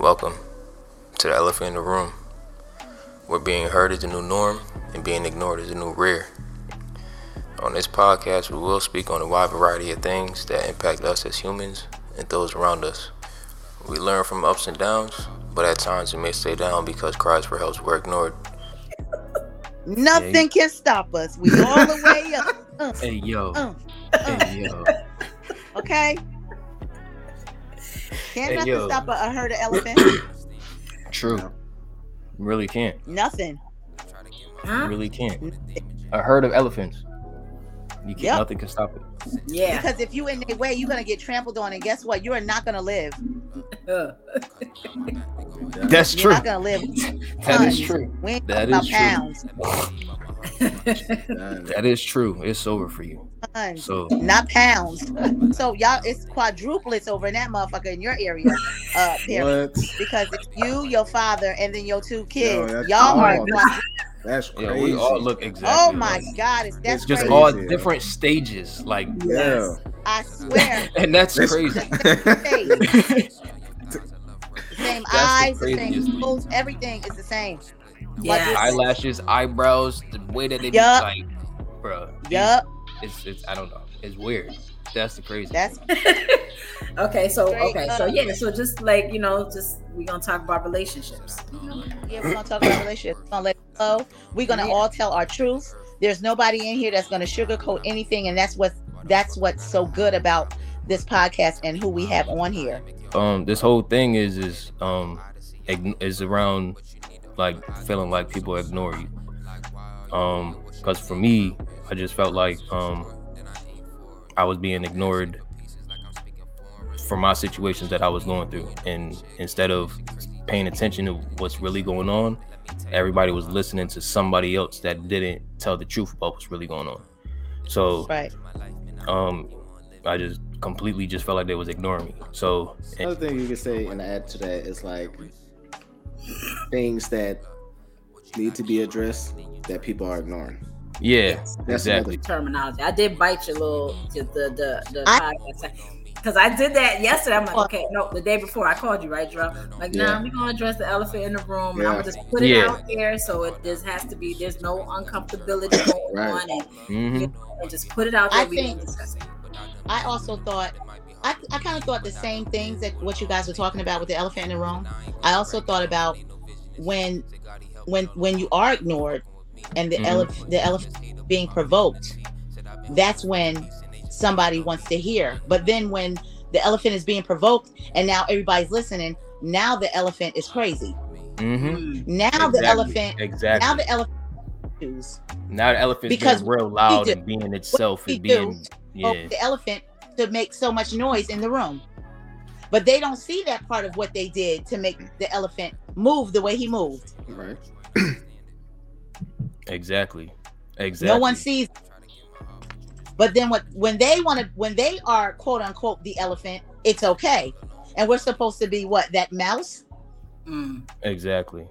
Welcome to the elephant in the room, where being heard is the new norm and being ignored is the new rare. On this podcast, we will speak on a wide variety of things that impact us as humans and those around us. We learn from ups and downs, but at times we may stay down because cries for help were ignored. Nothing can stop us. We all the way up. Uh, Hey yo, uh, hey yo, okay. Can't Hey, nothing yo. stop a, a herd of elephants. true. Really can't. nothing. Huh? Really can't. A herd of elephants. You can't. Yep. Nothing can stop it. Yeah. Because if you in their way, you're gonna get trampled on, and guess what? You are not gonna live. That's You're true. not gonna live. That is true. We ain't That about is true. That is true. It's over for you. Tons. So Not pounds. So y'all, it's quadruplets over in that motherfucker in your area, uh, Perry. What? Because it's you, your father, and then your two kids. that's y'all are. all. quadru- That's yeah, we all look exactly. Oh my alike. God! It's that's It's Just crazy. all different stages, like, Yeah. I swear. and that's That's- crazy. face. The same That's eyes, the, craziest same nose, everything is the same. yeah. Eyelashes, eyebrows, the way that they be Yup. like, bro. Yup, It's it's I don't know. It's weird. That's the crazy. that's okay, so Straight okay, so yeah, so just like you know, just we gonna talk about relationships. yeah. We're gonna talk about relationships. We're gonna let it go. We're gonna Yeah. all tell our truth. There's nobody in here that's gonna sugarcoat anything, and that's what that's what's so good about this podcast and who we have on here. um this whole thing is is um ign- is around like feeling like people ignore you um because for me i just felt like um i was being ignored for my situations that i was going through and instead of paying attention to what's really going on everybody was listening to somebody else that didn't tell the truth about what's really going on so Right. um i just completely just felt like they was ignoring me so and- Another thing you could say and add to that is like things that need to be addressed that people are ignoring. Yeah, That's exactly. Terminology. I did bite your little the the the, the I- because I did that yesterday. I'm like, okay, no, the day before I called you, right, Drew? Like, Yeah. nah, we gonna address the elephant in the room, and I'm gonna just put it Yeah. out there so it this has to be. There's no uncomfortability going Right. on, and, hmm and just put it out there. I we think- can discuss it. I also thought I, I kind of thought the same things that what you guys were talking about with the elephant in the room. I also thought about when when when you are ignored and the Mhm. elephant the elephant being provoked, that's when somebody wants to hear. But then when the elephant is being provoked and now everybody's listening, now the elephant is crazy. hmm Now Exactly. the elephant Exactly. now Now the elephant choose the, elephant's because being real loud do- and being itself and being yeah. the elephant to make so much noise in the room. But they don't see that part of what they did to make the elephant move the way he moved. Right. Exactly. Exactly. No one sees. But then what when they want to when they are quote unquote the elephant, it's okay. And we're supposed to be what that mouse? Mm. Exactly.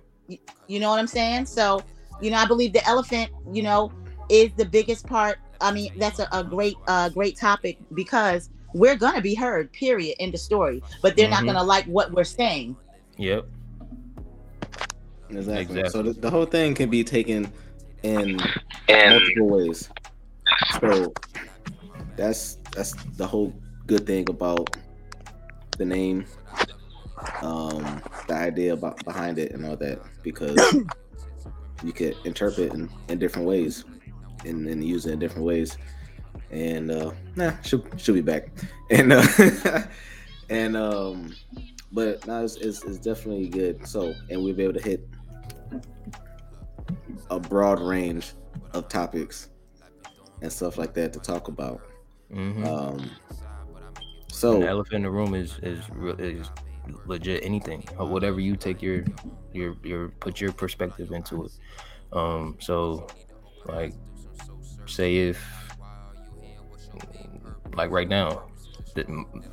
You know what I'm saying? So, you know, I believe the elephant, you know, is the biggest part. I mean, that's a, a great uh great topic because we're gonna be heard, period, in the story. But they're not Mhm. gonna like what we're saying. Yep. Exactly. Exactly. So the, the whole thing can be taken in multiple ways. So that's that's the whole good thing about the name, um, the idea about behind it and all that, because you could interpret in, in different ways and, and use it in different ways. And uh nah, she'll she'll be back. And uh and um but no, it's, it's, it's definitely good. So and we'll be able to hit a broad range of topics and stuff like that to talk about. hmm Um, the so elephant in the room is is is legit anything or whatever you take your your your put your perspective into it. Um. So, like, say if like right now, the,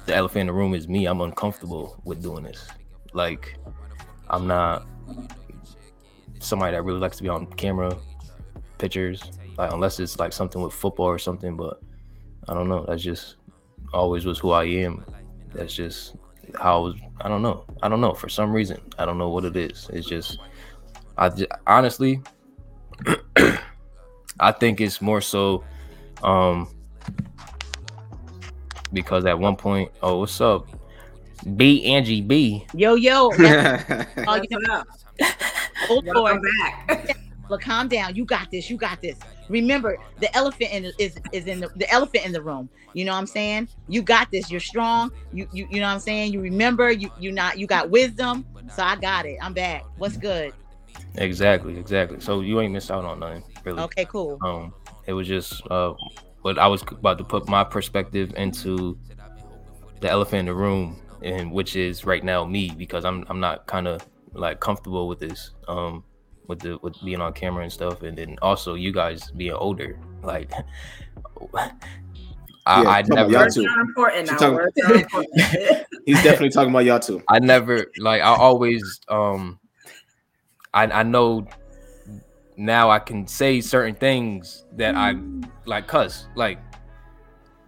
the elephant in the room is me. I'm uncomfortable with doing this. Like, I'm not somebody that really likes to be on camera, pictures. Like, unless it's like something with football or something. But I don't know. That's just always was who I am. That's just how I was. I don't know. I don't know. For some reason, I don't know what it is. It's just, I just, honestly, I think it's more so, um, because at one point, oh, what's up, B Angie B? Yo yo. that's- oh, you know, up? Old boy. Welcome back. Look, calm down. You got this. You got this. Remember, the elephant in the, is is in the, the elephant in the room. You know what I'm saying? You got this. You're strong. You you you know what I'm saying? You remember. You you not. You got wisdom. So I got it. I'm back. What's good? Exactly, exactly. So you ain't missed out on nothing, really. Okay, cool. Um, it was just uh, but I was about to put my perspective into the elephant in the room, and which is right now me because I'm I'm not kind of like comfortable with this, um, with the with being on camera and stuff, and then also you guys being older, like. I, Yeah, I talking never, y'all Words too. are important now. talking- Words are important. He's definitely talking about y'all too. I never like I always um I I know now I can say certain things that I like cuss like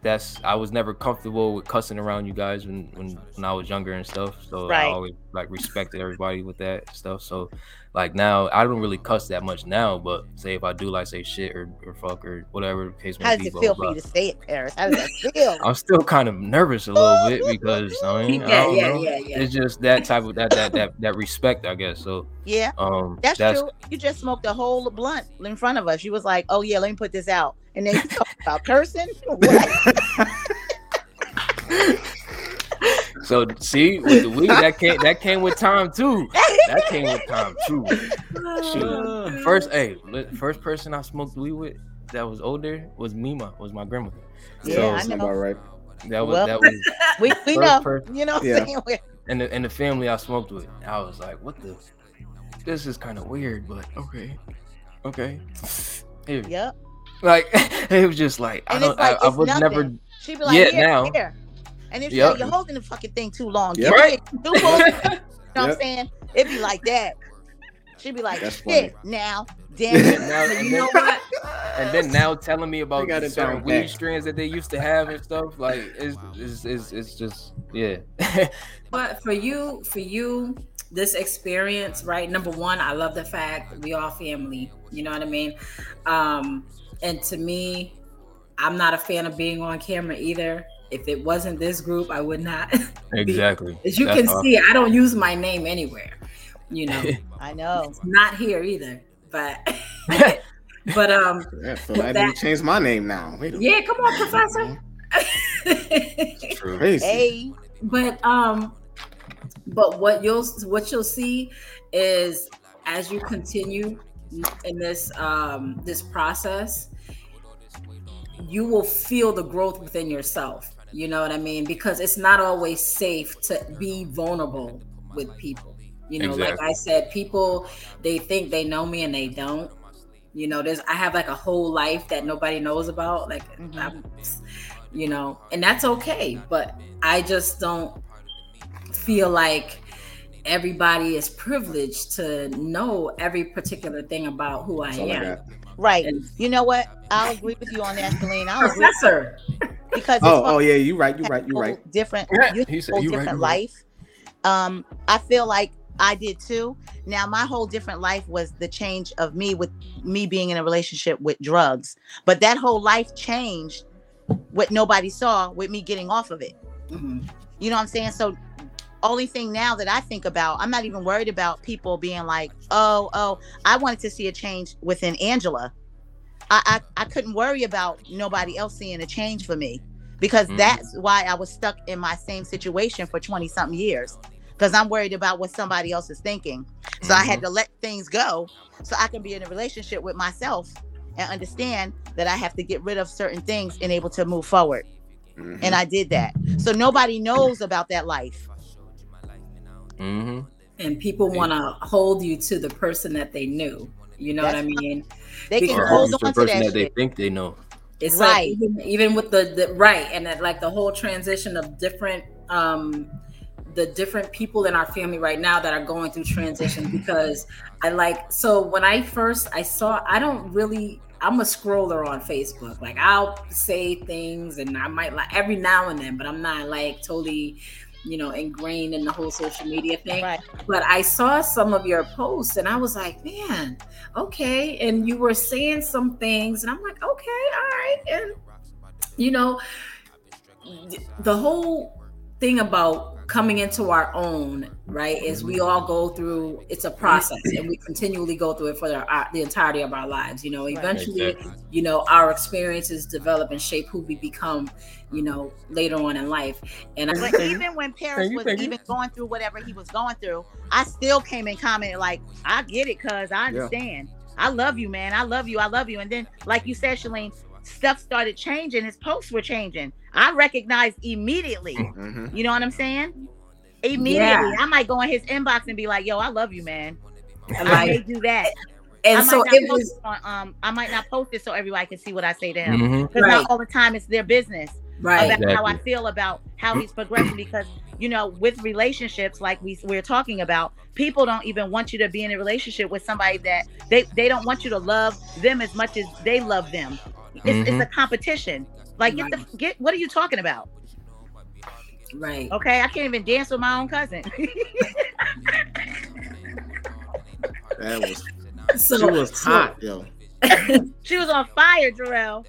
that's I was never comfortable with cussing around you guys when when, when I was younger and stuff so I always like respected everybody with that stuff so like now I don't really cuss that much now but say if I do like say shit or, or fuck or whatever the case may How be does it blah, feel blah, for you to say it, Paris? How does that feel? I'm still kind of nervous a little bit because I mean I yeah, don't yeah, know. yeah, yeah. It's just that type of that that that that respect, I guess. So Yeah, um that's, true. You just smoked a whole blunt in front of us. You was like, "Oh yeah, let me put this out," and then you talk about cursing. What? so see with the weed that came that came with time too. That came with time too. Shoot. First hey, first person I smoked weed with that was older was Mima, was my grandmother. Yeah, so I know. about right. that was Well- that was We we First know. person- You know what Yeah. I'm saying? We're- and the and the family I smoked with. I was like, what the this is kind of weird, but okay. Okay. Here. Yep. Like it was just like I don't like I, I it's was nothing. never She'd be like, Yeah, here, now. here. And if Yep. you're holding the fucking thing too long. Yep. Right. me two more. You know what I'm saying? It'd be like that. She'd be like, That's shit, now, damn it. now, and, you then, know what? and then now telling me about got the it certain down weed pat. strains that they used to have and stuff. Like it's it's it's, it's just yeah. But for you, for you, this experience, right? Number one, I love the fact we all family. You know what I mean? Um, and to me, I'm not a fan of being on camera either. If it wasn't this group, I would not. exactly. As you That's can all. see, I don't use my name anywhere. You know, I know. it's not here either. But but um, Yeah, I feel like I need to change my name now. Yeah, come on, professor. True. Crazy. Hey, but um but what you'll what you'll see is as you continue in this um this process you will feel the growth within yourself you know what i mean because it's not always safe to be vulnerable with people you know like i said people they think they know me and they don't you know there's i have like a whole life that nobody knows about like Mhm. I'm, you know and that's okay but i just don't feel like everybody is privileged to know every particular thing about who i That's all I am right. And- You know what? I'll agree with you on that, Celine. I'll agree professor because Oh, fun- oh yeah, you're right, you're right, you're right. different Yeah, you have he said, whole "You right, different right." life um i feel like i did too now my whole different life was the change of me with me being in a relationship with drugs but that whole life changed what nobody saw with me getting off of it Mhm. you know what i'm saying so only thing now that i think about i'm not even worried about people being like oh oh i wanted to see a change within angela i i, I couldn't worry about nobody else seeing a change for me because Mhm. that's why I was stuck in my same situation for 20 something years because I'm worried about what somebody else is thinking. So I had to let things go so I can be in a relationship with myself and understand that I have to get rid of certain things and able to move forward. Mhm. And I did that. So nobody knows about that life. hmm and people want to hold you to the person that they knew you know what i mean They can Because- Or hold hold the on to person that that they think they know. It's Right. like even, even with the, the right and that like the whole transition of different um the different people in our family right now that are going through transition because i like so when i first i saw i don't really i'm a scroller on facebook like i'll say things and i might like every now and then but i'm not like totally you know, ingrained in the whole social media thing. Right. But I saw some of your posts and I was like, man, okay. And you were saying some things, and I'm like, okay, all right. And you know, the whole thing about coming into our own right As we all go through it's a process and we continually go through it for the, our, the entirety of our lives you know eventually exactly. you know our experiences develop and shape who we become you know later on in life and but even when paris was even going through whatever he was going through i still came and commented like i get it cuz i understand yeah. I love you, man. I love you. I love you. And then, like you said, Shalene, stuff started changing. His posts were changing. I recognize immediately. Mm-hmm. You know what I'm saying? Immediately, yeah. I might go in his inbox and be like, "Yo, I love you, man." I might do that. And I so it was. On, um, I might not post it so everybody can see what I say to him because mm-hmm. right. not all the time it's their business. Right. About exactly. how I feel about how he's progressing because you know with relationships like we we're talking about people don't even want you to be in a relationship with somebody that they they don't want you to love them as much as they love them it's, mm-hmm. it's a competition. Like, get the get. What are you talking about? Right. Okay, I can't even dance with my own cousin. that was. So, she was hot, yo. she was on fire, Jarrell.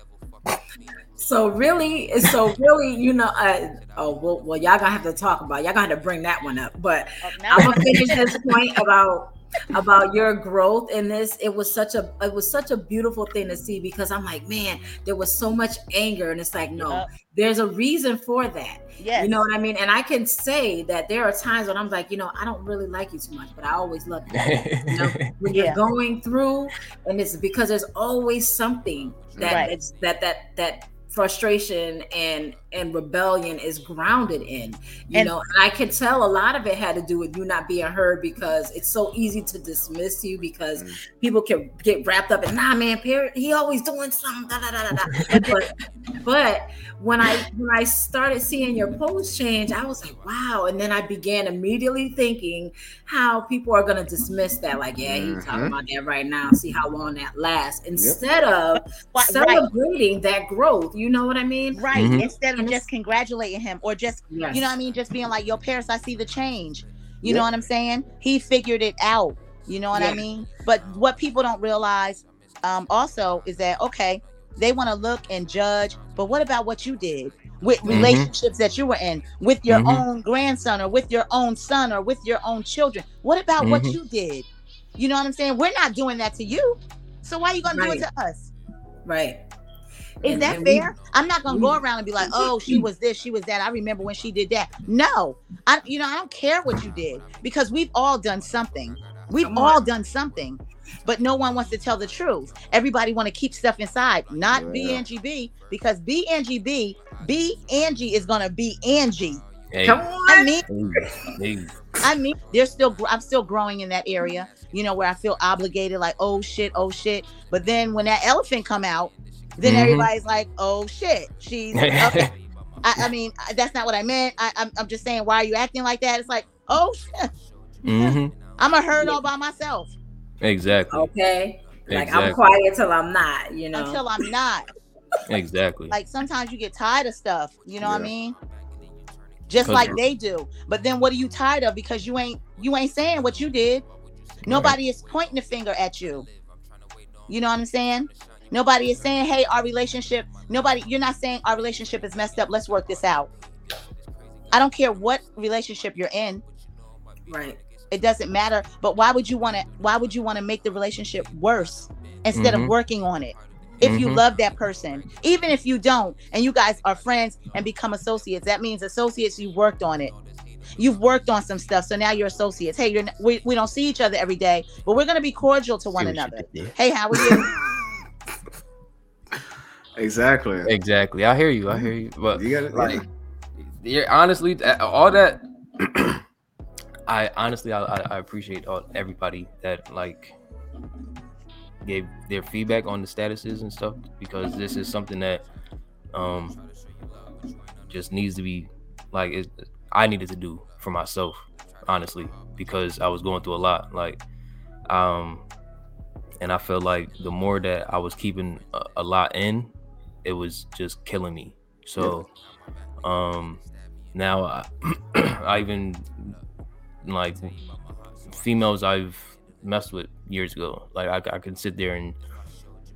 So really, so really, you know, uh, oh well, well, y'all gonna have to talk about. Y'all gonna have to bring that one up. But oh, I'm gonna finish this point about about your growth in this it was such a it was such a beautiful thing to see because i'm like man there was so much anger and it's like no yep. there's a reason for that yes. you know what i mean and i can say that there are times when i'm like you know i don't really like you too much but i always love you, you know, when yeah. you're going through and it's because there's always something that right. that that that frustration and and rebellion is grounded in you and, know and i can tell a lot of it had to do with you not being heard because it's so easy to dismiss you because mm. people can get wrapped up in nah man Perry, he always doing something da, da, da, da. but but when i when i started seeing your post change i was like wow and then i began immediately thinking how people are going to dismiss that like yeah he's mm-hmm. talking about that right now see how long that lasts instead yep. of celebrating right. that growth you know what i mean right mm-hmm. instead of just congratulating him or just yes. you know what I mean? Just being like yo Paris I see the change. You yep. know what I'm saying? He figured it out. You know what I mean? But what people don't realize um also is that okay they want to look and judge but what about what you did with mm-hmm. relationships that you were in with your mm-hmm. own grandson or with your own son or with your own children? What about mm-hmm. what you did? You know what I'm saying? We're not doing that to you. So why are you gonna right. do it to us? Right is and, that and fair? We, I'm not gonna we, go around and be like, oh, she was this, she was that. I remember when she did that. No, I, you know, I don't care what you did because we've all done something. We've all done something, but no one wants to tell the truth. Everybody want to keep stuff inside. Not yeah. B Angie B because BNGB, B Angie is gonna be Angie. Hey. Come on. I mean, hey. I mean, there's still I'm still growing in that area, you know, where I feel obligated, like, oh shit, oh shit. But then when that elephant come out, then mm-hmm. everybody's like, "Oh shit, she's." Okay. I, I, mean, that's not what I meant. I, am I'm, I'm just saying, why are you acting like that? It's like, oh shit, mm-hmm. I'm a herd all by myself. Exactly. Okay. Like exactly. I'm quiet till I'm not. You know. Until I'm not. exactly. Like sometimes you get tired of stuff. You know yeah. what I mean? Just like they do. But then what are you tired of? Because you ain't you ain't saying what you did. Nobody right. is pointing a finger at you. You know what I'm saying? Nobody is saying, hey, our relationship, nobody, you're not saying our relationship is messed up. Let's work this out. I don't care what relationship you're in. Right. It doesn't matter. But why would you want to why would you want to make the relationship worse instead mm-hmm. of working on it? If mm-hmm. you love that person, even if you don't, and you guys are friends and become associates, that means associates you worked on it you've worked on some stuff so now you're associates hey you're we, we don't see each other every day but we're going to be cordial to one another hey how are you Exactly. Exactly. I hear you. I hear you. But you gotta, like, yeah. honestly, all that. I honestly, I, I appreciate all everybody that like gave their feedback on the statuses and stuff because this is something that um just needs to be like it, I needed to do for myself, honestly, because I was going through a lot. Like, um, and I felt like the more that I was keeping a, a lot in, it was just killing me. So, um, now I, I even like females I've messed with years ago. Like I, I can sit there and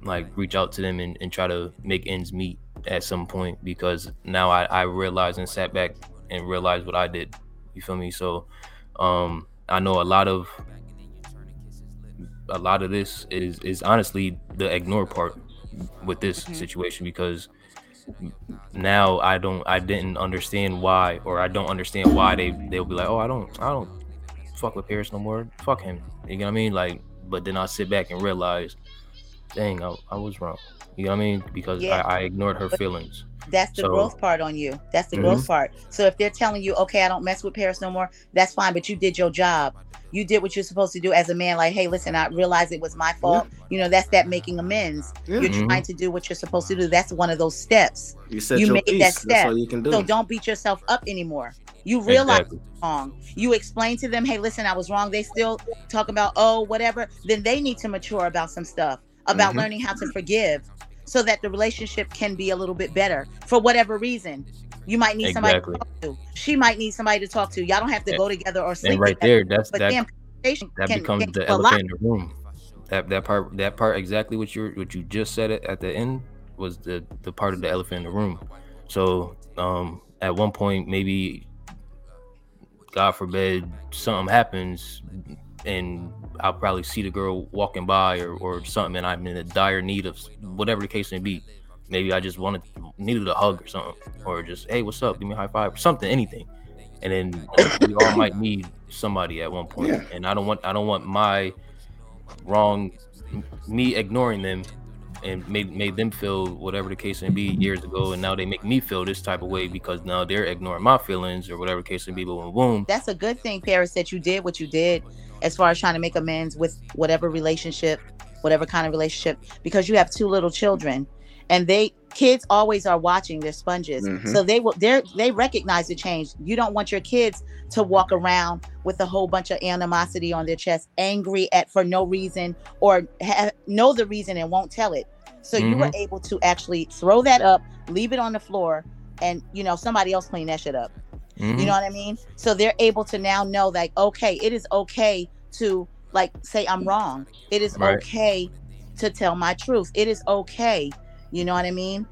like reach out to them and, and try to make ends meet at some point because now I, I realized and sat back and realized what I did. You feel me? So um I know a lot of a lot of this is is honestly the ignore part with this mm-hmm. situation because now I don't I didn't understand why or I don't understand why they they'll be like oh I don't I don't fuck with Paris no more. Fuck him. You know what I mean? Like but then I sit back and realize dang I, I was wrong. You know what I mean? Because yeah. I, I, ignored her feelings. That's the so, growth part on you. That's the mm-hmm. growth part. So if they're telling you okay I don't mess with Paris no more that's fine but you did your job you did what you're supposed to do as a man like hey listen i realize it was my fault yeah. you know that's that making amends yeah. you're mm-hmm. trying to do what you're supposed to do that's one of those steps you, said you made piece. that step you do. so don't beat yourself up anymore you realize exactly. wrong you explain to them hey listen i was wrong they still talk about oh whatever then they need to mature about some stuff about mm-hmm. learning how to forgive so that the relationship can be a little bit better for whatever reason you might need exactly. somebody to talk to. She might need somebody to talk to. Y'all don't have to go together or sleep. And right together, there, that's that. that can, becomes can the elephant in the room. That that part that part exactly what you what you just said at the end was the the part of the elephant in the room. So um at one point maybe God forbid something happens and I'll probably see the girl walking by or, or something and I'm in a dire need of whatever the case may be maybe I just wanted needed a hug or something, or just hey, what's up? Give me a high five, or something, anything. And then we all might need somebody at one point. Yeah. And I don't want I don't want my wrong me ignoring them and made made them feel whatever the case may be years ago, and now they make me feel this type of way because now they're ignoring my feelings or whatever the case may be. But Boom, boom. That's a good thing, Paris, that you did what you did as far as trying to make amends with whatever relationship, whatever kind of relationship, because you have two little children and they kids always are watching they're sponges mm-hmm. so they will they they recognize the change you don't want your kids to walk around with a whole bunch of animosity on their chest angry at for no reason or ha- know the reason and won't tell it so mm-hmm. you were mm-hmm. able to actually throw that up leave it on the floor and you know somebody else clean that shit up mm-hmm. you know what i mean so they're able to now know like okay it is okay to like say i'm wrong it is right. okay to tell my truth it is okay you know what I mean?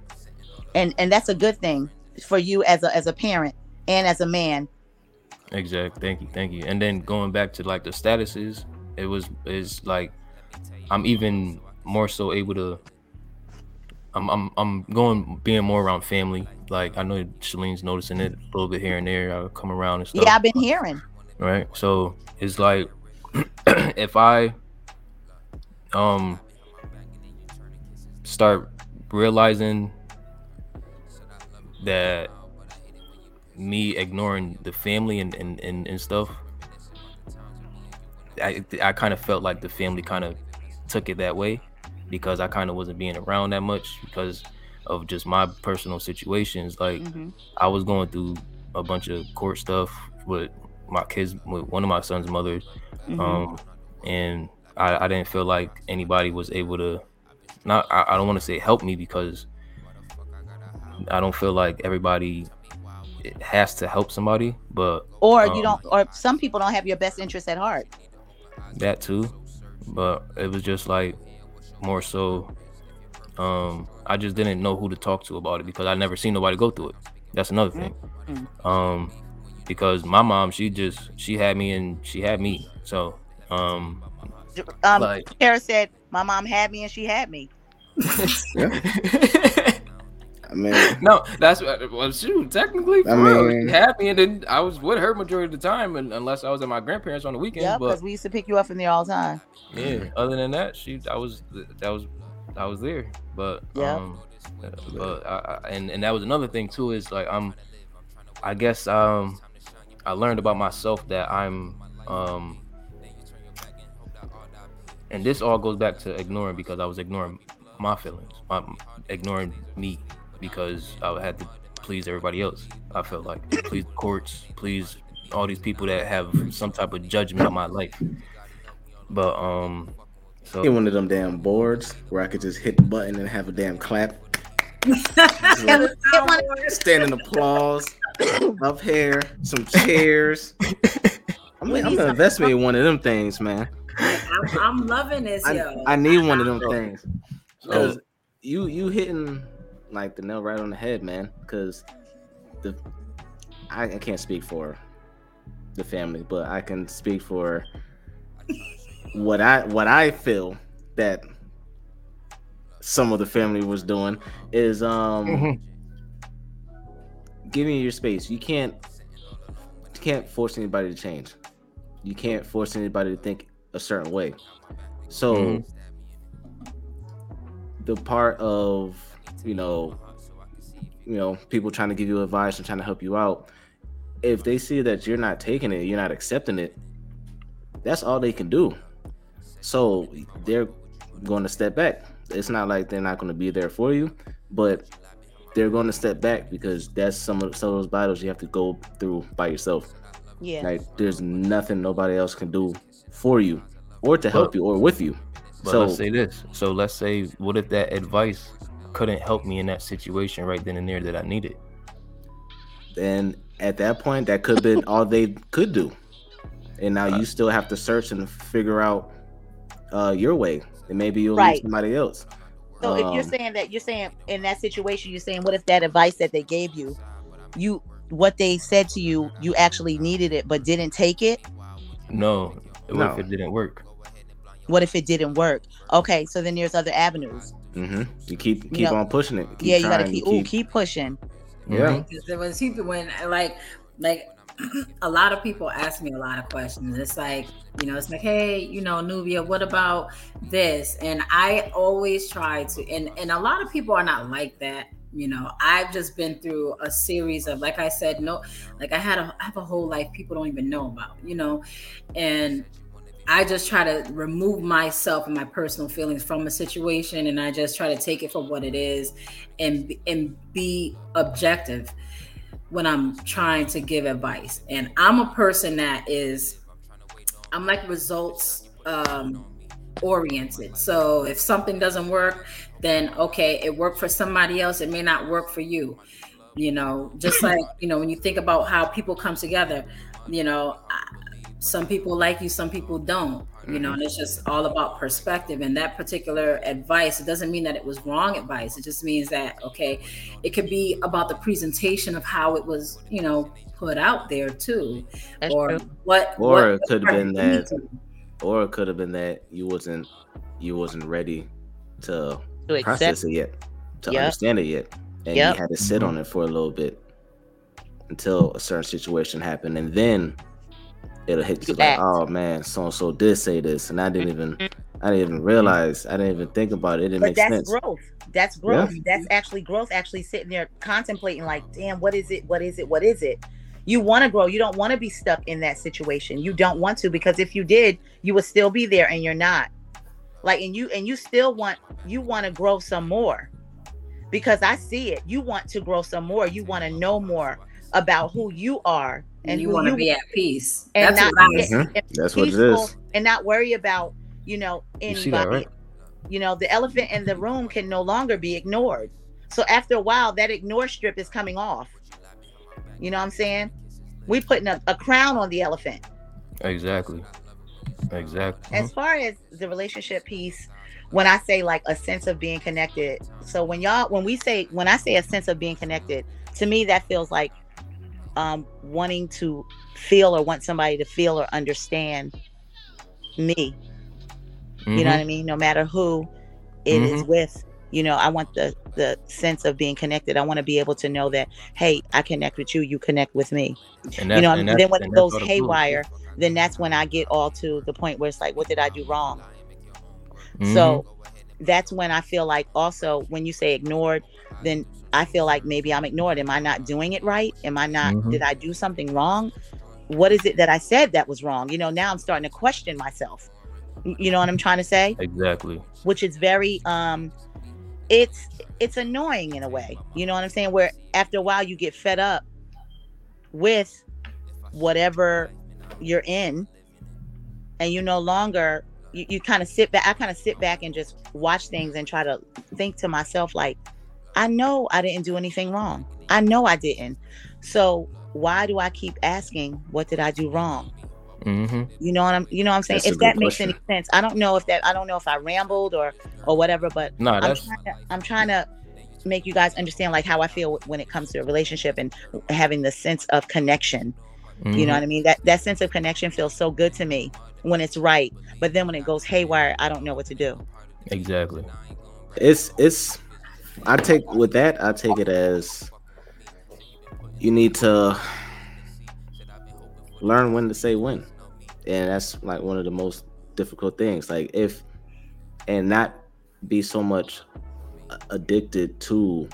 And and that's a good thing for you as a as a parent and as a man. Exactly. Thank you. Thank you. And then going back to like the statuses, it was is like I'm even more so able to I'm I'm I'm going being more around family. Like I know Shalene's noticing it a little bit here and there. I come around and stuff. Yeah, I've been hearing. Right. So it's like if I um start realizing that me ignoring the family and and, and, and stuff i i kind of felt like the family kind of took it that way because i kind of wasn't being around that much because of just my personal situations like mm-hmm. i was going through a bunch of court stuff with my kids with one of my son's mothers mm-hmm. um and I, I didn't feel like anybody was able to not I, I don't want to say help me because I don't feel like everybody has to help somebody, but or um, you don't, or some people don't have your best interest at heart. That too, but it was just like more so. Um, I just didn't know who to talk to about it because I never seen nobody go through it. That's another thing. Mm-hmm. Um, because my mom, she just she had me and she had me. So, um, um, like, Sarah said, my mom had me and she had me yeah. I mean, no, that's what well, shoot. Technically, I mean, happy, and then I was with her majority of the time, and unless I was at my grandparents on the weekend. Yeah, because we used to pick you up from there all the time. Yeah. Other than that, she, I was, that was, I was there. But yeah. Um, but I, I, and and that was another thing too. Is like I'm, I guess um, I learned about myself that I'm um, and this all goes back to ignoring because I was ignoring my feelings, my, ignoring me because I had to please everybody else. I felt like please the courts, please all these people that have some type of judgment on my life. But um, so one of them damn boards where I could just hit the button and have a damn clap. Standing applause, up here, some chairs. I'm, I'm gonna invest me in one of them things, man. I'm, I'm loving this, I, yo. I need one of them things because you you hitting like the nail right on the head, man. Because the I, I can't speak for the family, but I can speak for what I what I feel that some of the family was doing is um Mhm. giving you your space. You can't you can't force anybody to change. You can't force anybody to think a certain way. So Mhm. The part of you know you know people trying to give you advice and trying to help you out. If they see that you're not taking it you're not accepting it that's all they can do. So they're going to step back. It's not like they're not going to be there for you but they're going to step back because that's some of, some of those battles you have to go through by yourself. Yeah. like there's nothing nobody else can do for you or to help you or with you But so let's say this. So let's say, what if that advice couldn't help me in that situation right then and there that I needed? then at that point that could have been all they could do and now you still have to search and figure out uh your way and maybe you'll Right. leave somebody else So if you're Um, saying that you're saying in that situation, you're saying what if that advice that they gave you, you what they said to you, you actually needed it but didn't take it? No. What No. if it didn't work? What if it didn't work? Okay, so then there's other avenues. hmm you keep keep know, on pushing it keep yeah, you gotta trying, keep, ooh, keep pushing. yeah Because there was people when like like a lot of people ask me a lot of questions. It's like, you know, it's like, hey, you know, Nubia, what about this? And I always try to and and a lot of people are not like that. You know, I've just been through a series of like I said, no, like I had a I have a whole life people don't even know about, you know, and I just try to remove myself and my personal feelings from a situation, and I just try to take it for what it is, and and be objective when I'm trying to give advice. And I'm a person that is, I'm like results um, oriented. So if something doesn't work, then okay, it worked for somebody else. It may not work for you. You know, just like you know when you think about how people come together, you know. I, some people like you some people don't you know and it's just all about perspective. And that particular advice it doesn't mean that it was wrong advice. It just means that okay it could be about the presentation of how it was you know put out there too. That's or true. what Or what it could have been that- to- or it could have been that you wasn't you wasn't ready to To accept. process it yet to Yep. understand it yet. And Yep. you had to sit on it for a little bit until a certain situation happened. And then it'll hit you You like oh man so and so did say this and i didn't even i didn't even realize i didn't even think about it it didn't but make that's sense growth. That's growth. That's actually growth. Actually sitting there contemplating, like, damn, what is it? What is it? What is it? You want to grow. You don't want to be stuck in that situation. You don't want to because if you did, you would still be there, and you're not. Like, and you and you still want you want to grow some more because I see it. You want to grow some more. You want to know more about who you are and you want to be at peace and that's not what mm-hmm. and That's what it peaceful is. and not worry about you know anybody see that, right? you know the elephant in the room can no longer be ignored so after a while that ignore strip is coming off you know what i'm saying we putting a, a crown on the elephant Exactly. Exactly. as far as the relationship piece when i say like a sense of being connected so when y'all when we say when i say a sense of being connected to me that feels like um wanting to feel or want somebody to feel or understand me. You know what i mean? No matter who it is with you know i want the the sense of being connected. I want to be able to know that hey i connect with you you connect with me. You know and then when it goes haywire then that's when i get all to the point where it's like what did i do wrong? Mhm. so that's when i feel like also when you say ignored then i feel like maybe i'm ignored. Am i not doing it right? Am i not Mhm. did i do something wrong? What is it that i said that was wrong? You know now i'm starting to question myself. You know what i'm trying to say? Exactly. which is very um it's it's annoying in a way. You know what i'm saying? Where after a while you get fed up with whatever you're in and you no longer you, you kind of sit back i kind of sit back and just watch things and try to think to myself like I know I didn't do anything wrong. I know I didn't. So why do I keep asking, what did I do wrong? Mm-hmm. You know what I'm you know what I'm saying? That's if that makes question. any sense. I don't know if that I don't know if I rambled or or whatever, but No, I'm that's trying, to, I'm trying to make you guys understand like how I feel when it comes to a relationship and having the sense of connection. You mhm. know what I mean? That that sense of connection feels so good to me when it's right. But then when it goes haywire, I don't know what to do. exactly. it's it's I take with that I take it as you need to learn when to say when. And that's like one of the most difficult things. Like if and not be so much addicted to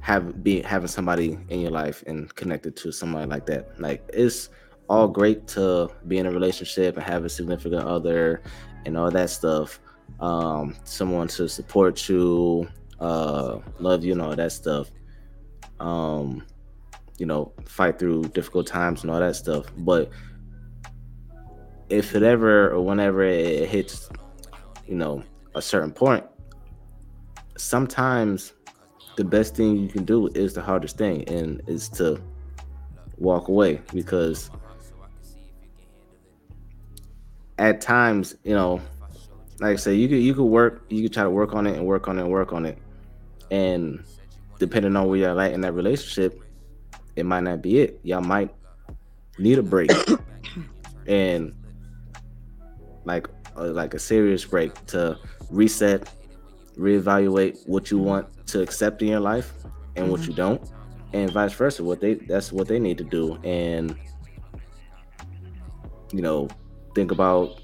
have be having somebody in your life and connected to somebody like that. Like it's all great to be in a relationship and have a significant other and all that stuff. Um, someone to support you, uh, love you, and all that stuff. Um, you know, fight through difficult times and all that stuff. But if it ever or whenever it hits, you know, a certain point, sometimes the best thing you can do is the hardest thing, and is to walk away because at times, you know, like I said, you could you could work, you could try to work on it and work on it and work on it, and depending on where you're at in that relationship, it might not be it. Y'all might need a break, and like uh, like a serious break to reset, reevaluate what you want to accept in your life and what you don't, and vice versa. What they that's what they need to do, and you know, think about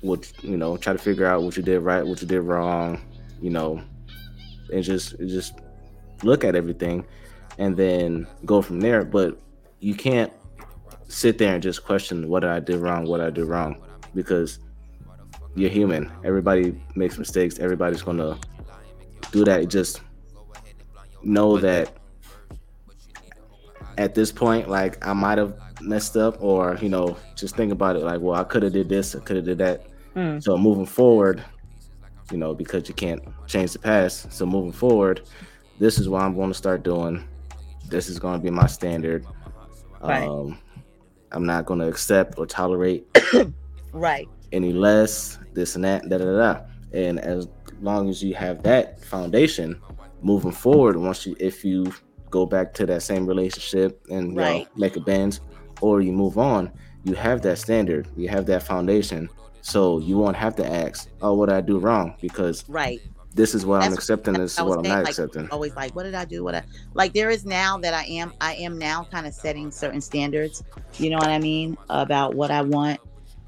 what you know, try to figure out what you did right, what you did wrong, you know, and just just look at everything and then go from there. But you can't sit there and just question what I did wrong, what I did wrong, because you're human. Everybody makes mistakes. Everybody's gonna do that. Just know that at this point, like I might have messed up, or you know, just think about it. Like, well, I could have did this, I could have did that. Mm. So moving forward, you know, because you can't change the past. So moving forward, this is what I'm going to start doing. This is going to be my standard. Right. Um, I'm not going to accept or tolerate Right. any less, this and that, da da da. And as long as you have that foundation, moving forward, once you if you go back to that same relationship and you know, make a bend, or you move on, you have that standard, you have that foundation, so you won't have to ask, "Oh, what did I do wrong?" Because Right. this is what I'm accepting, that's this is what I'm saying, not like, accepting. Always like, what did I do? What I like there is now that I am I am now kind of setting certain standards, you know what I mean, about what I want,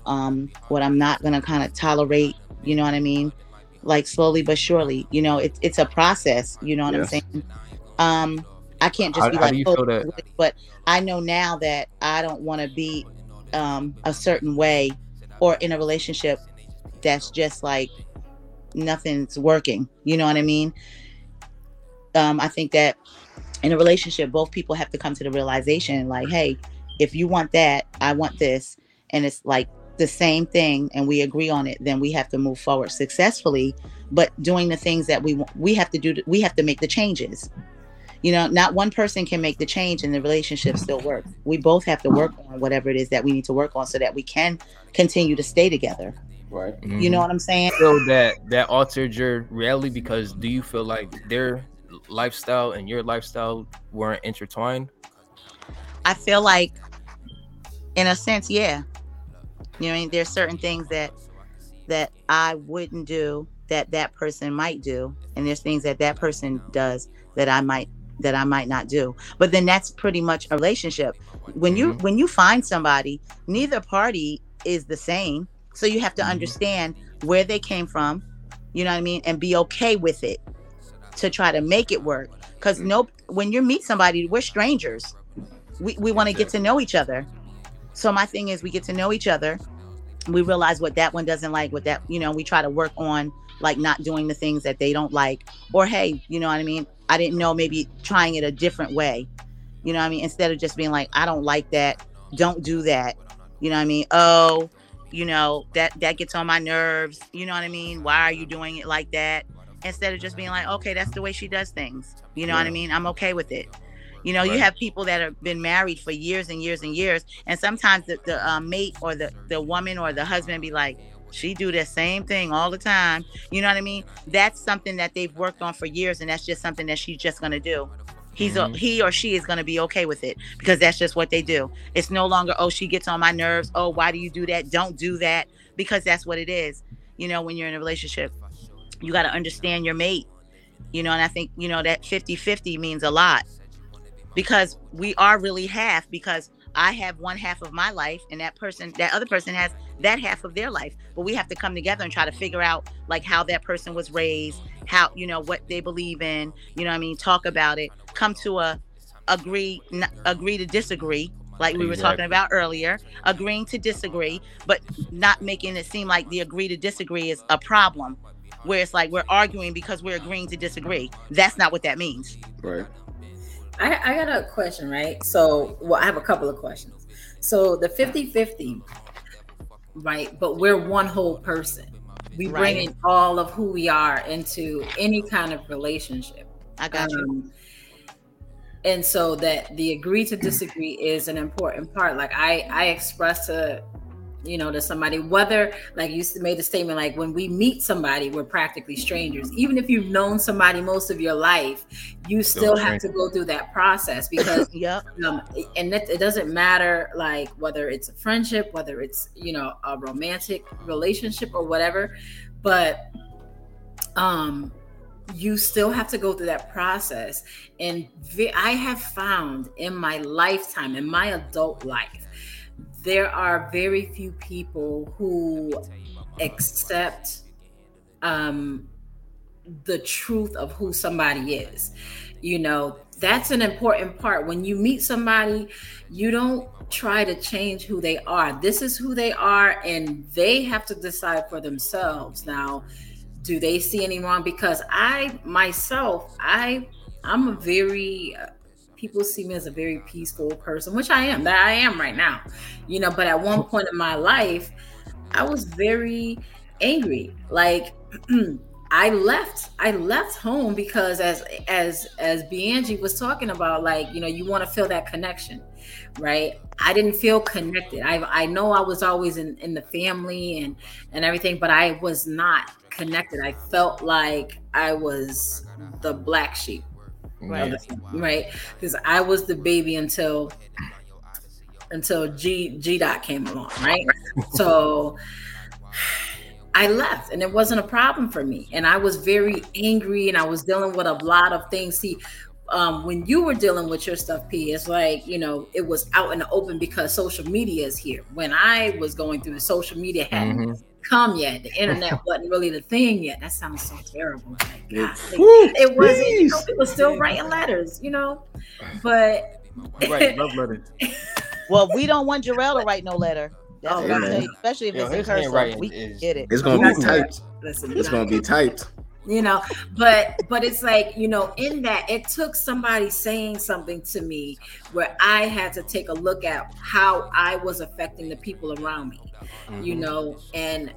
um, what I'm not gonna kind of tolerate, you know what I mean? Like slowly but surely, you know, it's it's a process, you know what I'm saying? Um, I can't just How- be how like, oh, that- but I know now that I don't want to be um a certain way or in a relationship that's just like nothing's working. You know what I mean? Um, I think that in a relationship, both people have to come to the realization like, hey, if you want that, I want this, and it's like the same thing, and we agree on it, then we have to move forward successfully. But doing the things that we we have to do, we have to make the changes. You know, not one person can make the change and the relationship still works. We both have to work on whatever it is that we need to work on so that we can continue to stay together. Right. You know mm-hmm. what I'm saying? so that that altered your reality because do you feel like their lifestyle and your lifestyle weren't intertwined? I feel like, in a sense, yeah. You know, I mean, there's certain things that that I wouldn't do that that person might do, and there's things that that person does that I might that I might not do. But then that's pretty much a relationship. When you Mhm. when you find somebody, neither party is the same, so you have to Mhm. understand where they came from. You know what I mean, and be okay with it to try to make it work. Because no, when you meet somebody, we're strangers we, we want to get to know each other so my thing is we get to know each other we realize what that one doesn't like what that you know we try to work on like not doing the things that they don't like or hey you know what i mean i didn't know maybe trying it a different way you know what i mean instead of just being like i don't like that don't do that you know what i mean oh you know that that gets on my nerves you know what i mean why are you doing it like that instead of just being like, okay, that's the way she does things. You know yeah. what I mean? I'm okay with it. You know, right. you have people that have been married for years and years and years, and sometimes the, the uh, mate or the the woman or the husband be like, she do the same thing all the time. You know what I mean? That's something that they've worked on for years, and that's just something that she's just gonna do. He's mm-hmm. a, he or she is gonna be okay with it because that's just what they do. It's no longer oh she gets on my nerves. Oh why do you do that? Don't do that because that's what it is. You know when you're in a relationship, you got to understand your mate. You know, and I think you know that 50-50 means a lot because we are really half because I have one half of my life and that person that other person has that half of their life. But we have to come together and try to figure out like how that person was raised how you know what they believe in you know I mean? Talk about it. Come to a agree n- agree to disagree like we exactly. were talking about earlier agreeing to disagree but not making it seem like the agree to disagree is a problem where it's like we're arguing because we're agreeing to disagree. That's not what that means. Right I, I got a question, right? So, well, I have a couple of questions. So, the 50 50, right? But we're one whole person. We right. bring in all of who we are into any kind of relationship. I got um, you. And so that the agree to disagree is an important part. Like I, I express to you know, to somebody, whether like you made a statement, like when we meet somebody, we're practically strangers. Even if you've known somebody most of your life, you still have to go through that process because, yeah. Um, and it, it doesn't matter like whether it's a friendship, whether it's, you know, a romantic relationship or whatever, but, um, you still have to go through that process. And I have found in my lifetime, in my adult life, there are very few people who accept um, the truth of who somebody is. You know, that's an important part. When you meet somebody, you don't try to change who they are. This is who they are, and they have to decide for themselves. Now, do they see any wrong? Because I myself, I I'm a very people see me as a very peaceful person, which I am, that I am right now, you know. But at one point in my life, I was very angry. Like I left, I left home because as as as B Angie was talking about, like, you know, you want to feel that connection, right? I didn't feel connected. I I know I was always in, in the family and and everything, but I was not connected. I felt like I was the black sheep right. Right. Because i was the baby until until g g dot came along right? So i left and it wasn't a problem for me. And i was very angry and i was dealing with a lot of things. See um, when you were dealing with your stuff, P, it's like, you know, it was out in the open because social media is here. When I was going through the social media hadn't mm-hmm come yet. The internet wasn't really the thing yet. That sounds so terrible. Like, God, it wasn't. You know, people still writing letters, you know, but right, love letters. well, we don't want Jarrell to write no letter. That's oh, what I'm saying. Especially if Yo, it's in cursive, we is, get it. It's gonna be typed. Listen, it's gonna be typed you know but but it's like you know in that it took somebody saying something to me where i had to take a look at how i was affecting the people around me mm-hmm. you know, and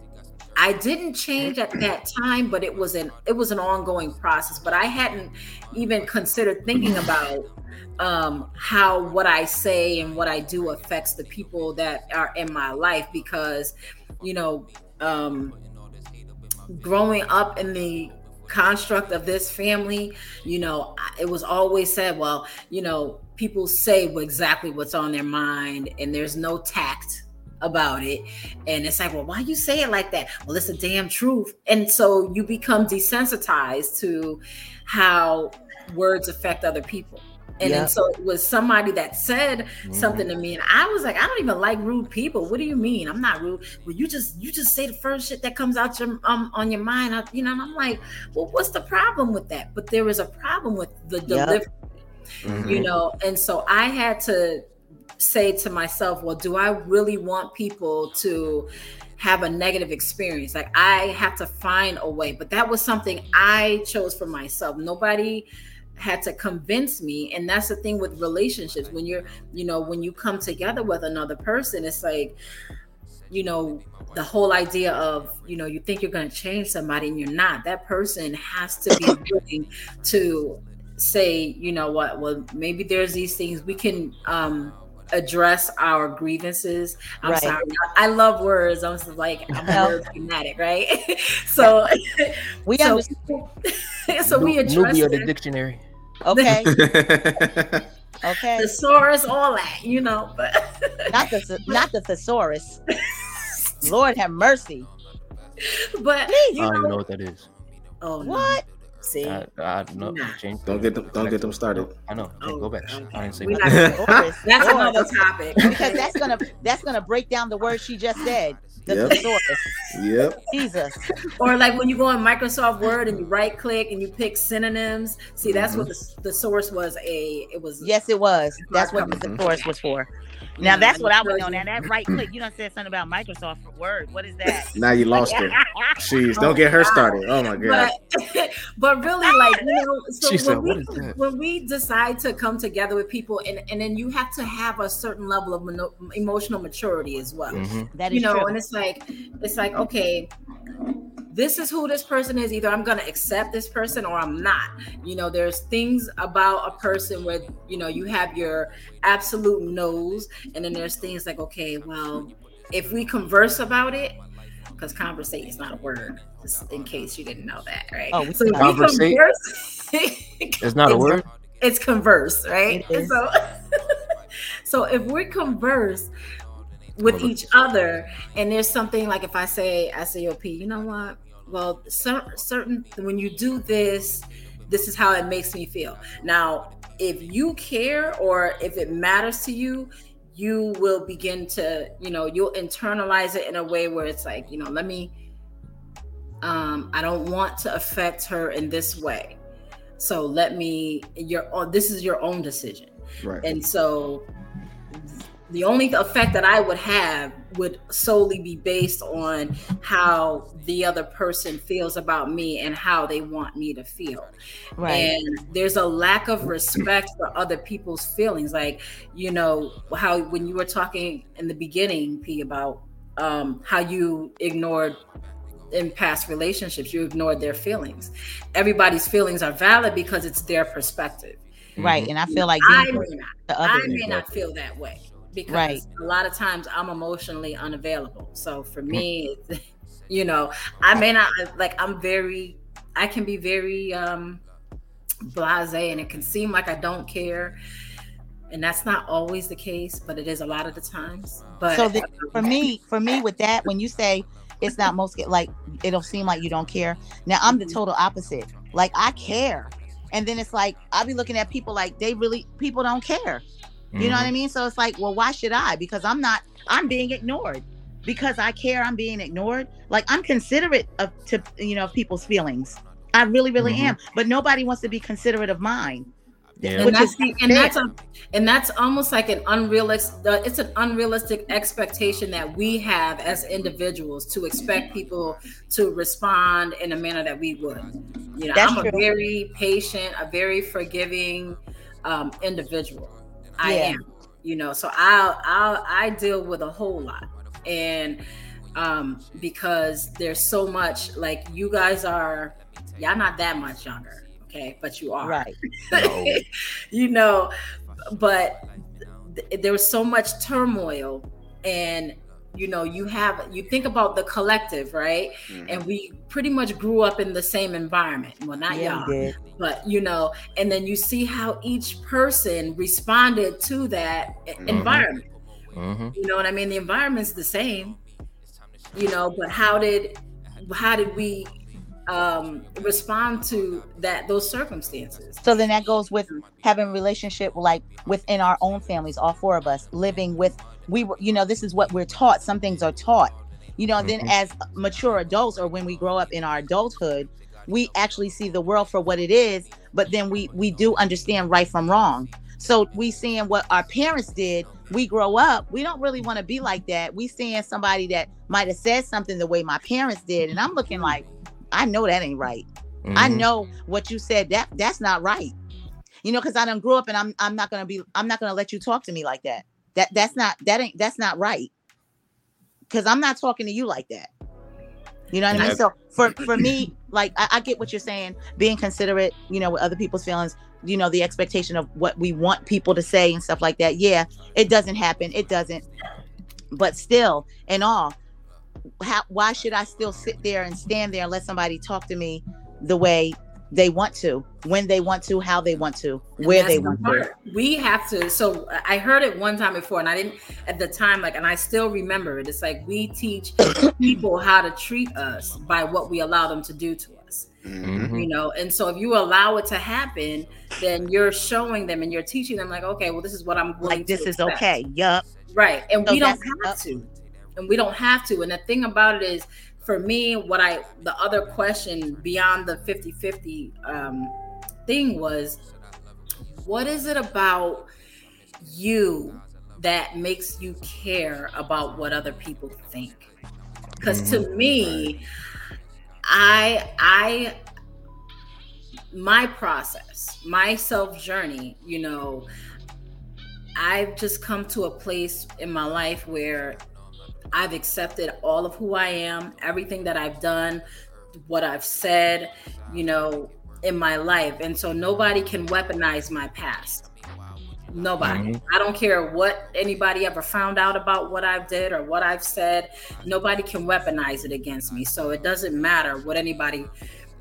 I didn't change at that time, but it was an it was an ongoing process. But I hadn't even considered thinking about um, how what I say and what I do affects the people that are in my life because, you know, um, growing up in the construct of this family, you know, it was always said, well, you know, people say exactly what's on their mind and there's no tact about it. And it's like, well, why you say it like that? Well, it's a damn truth. And so you become desensitized to how words affect other people. And yep. then so it was somebody that said mm-hmm. something to me, and I was like, I don't even like rude people. What do you mean? I'm not rude. Well, you just you just say the first shit that comes out your um on your mind, you know. And I'm like, well, what's the problem with that? But there is a problem with the delivery, yep. mm-hmm. you know. And so I had to say to myself, well, do I really want people to have a negative experience? Like I have to find a way. But that was something I chose for myself. Nobody had to convince me and that's the thing with relationships when you're you know when you come together with another person it's like you know, the whole idea of, you know, you think you're going to change somebody and you're not. That person has to be willing to say, you know what, well, maybe there's these things we can um address our grievances. I'm right. sorry. I love words. I'm just like I'm a word fanatic, right? so we so, so we address Nubia the dictionary. Okay. okay. Thesaurus, all that, you know, but not the not the thesaurus. Lord have mercy. But you I don't know, know what that is. Oh no. what? See, I, I know. Don't get them. Don't get them started. I know. Oh, go back. Okay. I didn't say that. That's another topic because that's gonna that's gonna break down the word she just said. The yep. thesaurus. Yep. Jesus. Or like when you go on Microsoft Word and you right click and you pick synonyms. See, that's mm-hmm. what the, the source was. A it was. Yes, it was. That's what the source was for. Now that's what I would know. Now that right click, you don't say something about Microsoft Word. What is that? now you lost her. Jeez, don't get her started. Oh my god. But, but really, like you know, so when, said, we, when we decide to come together with people, and and then you have to have a certain level of mono, emotional maturity as well. Mm-hmm. That is you know, true. and it's like it's like okay this is who this person is. Either I'm going to accept this person or I'm not. You know, there's things about a person where, you know, you have your absolute nose, and then there's things like, okay, well, if we converse about it, because conversate is not a word, just in case you didn't know that, right? Oh, so conversate. it's not a word. It's converse, right? So, so if we converse, with each other and there's something like if i say SAOP, you know what well certain when you do this this is how it makes me feel now if you care or if it matters to you you will begin to you know you'll internalize it in a way where it's like you know let me um i don't want to affect her in this way. So let me your this is your own decision. Right. And so the only effect that I would have would solely be based on how the other person feels about me and how they want me to feel. Right. And there's a lack of respect for other people's feelings. Like, you know, how when you were talking in the beginning, P, about um, how you ignored in past relationships, you ignored their feelings. Everybody's feelings are valid because it's their perspective. Right. And I feel like I may not, I may not feel that way because right. a lot of times I'm emotionally unavailable. So for me, you know, I may not like I'm very I can be very um blasé and it can seem like I don't care. And that's not always the case, but it is a lot of the times. But so the, for me, for me with that, when you say it's not most like it'll seem like you don't care. Now I'm the mm-hmm. total opposite. Like I care. And then it's like I'll be looking at people like they really people don't care. You mm-hmm. know what I mm-hmm. mean? So it's like, well, why should I? Because I'm not, I'm being ignored. Because I care, I'm being ignored. Like I'm considerate of to you know people's feelings. I really, really mm-hmm. am. But nobody wants to be considerate of mine. Yeah. And that's the, and that's a, and that's almost like an unrealistic. Uh, it's an unrealistic expectation that we have as individuals to expect people to respond in a manner that we would. You know, that's I'm true. a very patient, a very forgiving um, individual. I yeah. am, you know. So I'll I'll I deal with a whole lot, and um, because there's so much. Like you guys are, y'all not that much younger, okay, but you are, right? No. you know, but th- there was so much turmoil and you know you have you think about the collective right mm-hmm. and we pretty much grew up in the same environment well not yeah, y'all but you know and then you see how each person responded to that mm-hmm. environment mm-hmm. you know what i mean the environment's the same you know but how did how did we um respond to that those circumstances so then that goes with having relationship like within our own families all four of us living with we were you know this is what we're taught. Some things are taught. You know mm-hmm. then as mature adults or when we grow up in our adulthood we actually see the world for what it is but then we we do understand right from wrong. So we seeing what our parents did we grow up we don't really want to be like that. We seeing somebody that might have said something the way my parents did and i'm looking like i know that ain't right. Mm-hmm. i know what you said that that's not right. You know because i don't grow up and i'm i'm not gonna be i'm not gonna let you talk to me like that that that's not that ain't that's not right. because I'm not talking to you like that. You know what I mean? So for for me, like I, I, get what you're saying, being considerate, you know, with other people's feelings, you know, the expectation of what we want people to say and stuff like that. Yeah, it doesn't happen. It doesn't. But still, in all, how why should I still sit there and stand there and let somebody talk to me the way they want to, when they want to, how they want to, where they want to. We have to. So I heard it one time before, and I didn't at the time, like, and I still remember it. It's like we teach people how to treat us by what we allow them to do to us. Mm-hmm. You know, and so if you allow it to happen, then you're showing them and you're teaching them, like, okay, well, this is what I'm like. This is expect. okay. Yup. Right, and so we don't have to, and we don't have to. And the thing about it is, for me, what I the other question beyond the 50-50 um, thing was, what is it about you that makes you care about what other people think? Because to mm-hmm. me, I I my process, my self journey, you know, I've just come to a place in my life where I've accepted all of who I am, everything that I've done, what I've said, you know, in my life. And so nobody can weaponize my past. Nobody. Mm-hmm. I don't care what anybody ever found out about what I've did or what I've said. Nobody can weaponize it against me. So it doesn't matter what anybody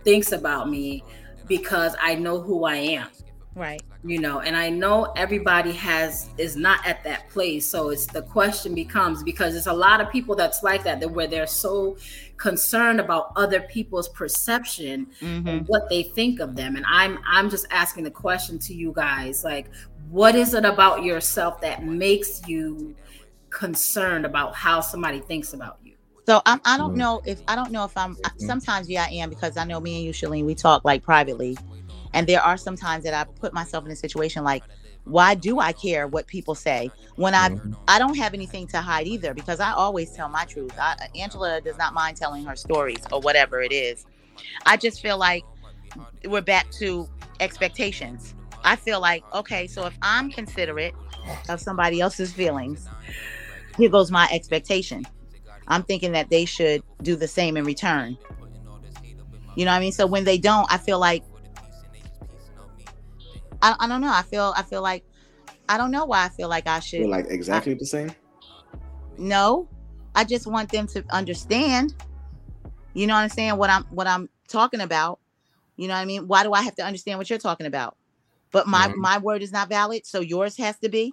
thinks about me because I know who I am. Right. You know, and I know everybody has is not at that place. So it's the question becomes because there's a lot of people that's like that, that where they're so concerned about other people's perception mm-hmm. and what they think of them. And I'm I'm just asking the question to you guys, like, what is it about yourself that makes you concerned about how somebody thinks about you? So I'm, I don't mm. know if I don't know if I'm. Sometimes yeah, I am because I know me and you, Shalene, we talk like privately, and there are some times that I put myself in a situation like, why do I care what people say when I mm-hmm. I don't have anything to hide either because I always tell my truth. I, Angela does not mind telling her stories or whatever it is. I just feel like we're back to expectations. I feel like okay, so if I'm considerate of somebody else's feelings, here goes my expectation. I'm thinking that they should do the same in return. You know what I mean? So when they don't, I feel like I, I don't know. I feel I feel like I don't know why I feel like I should You're like exactly I, the same. No, I just want them to understand. You know what I'm saying? What I'm what I'm talking about. You know what I mean? Why do I have to understand what you're talking about? But my mm-hmm. my word is not valid, so yours has to be.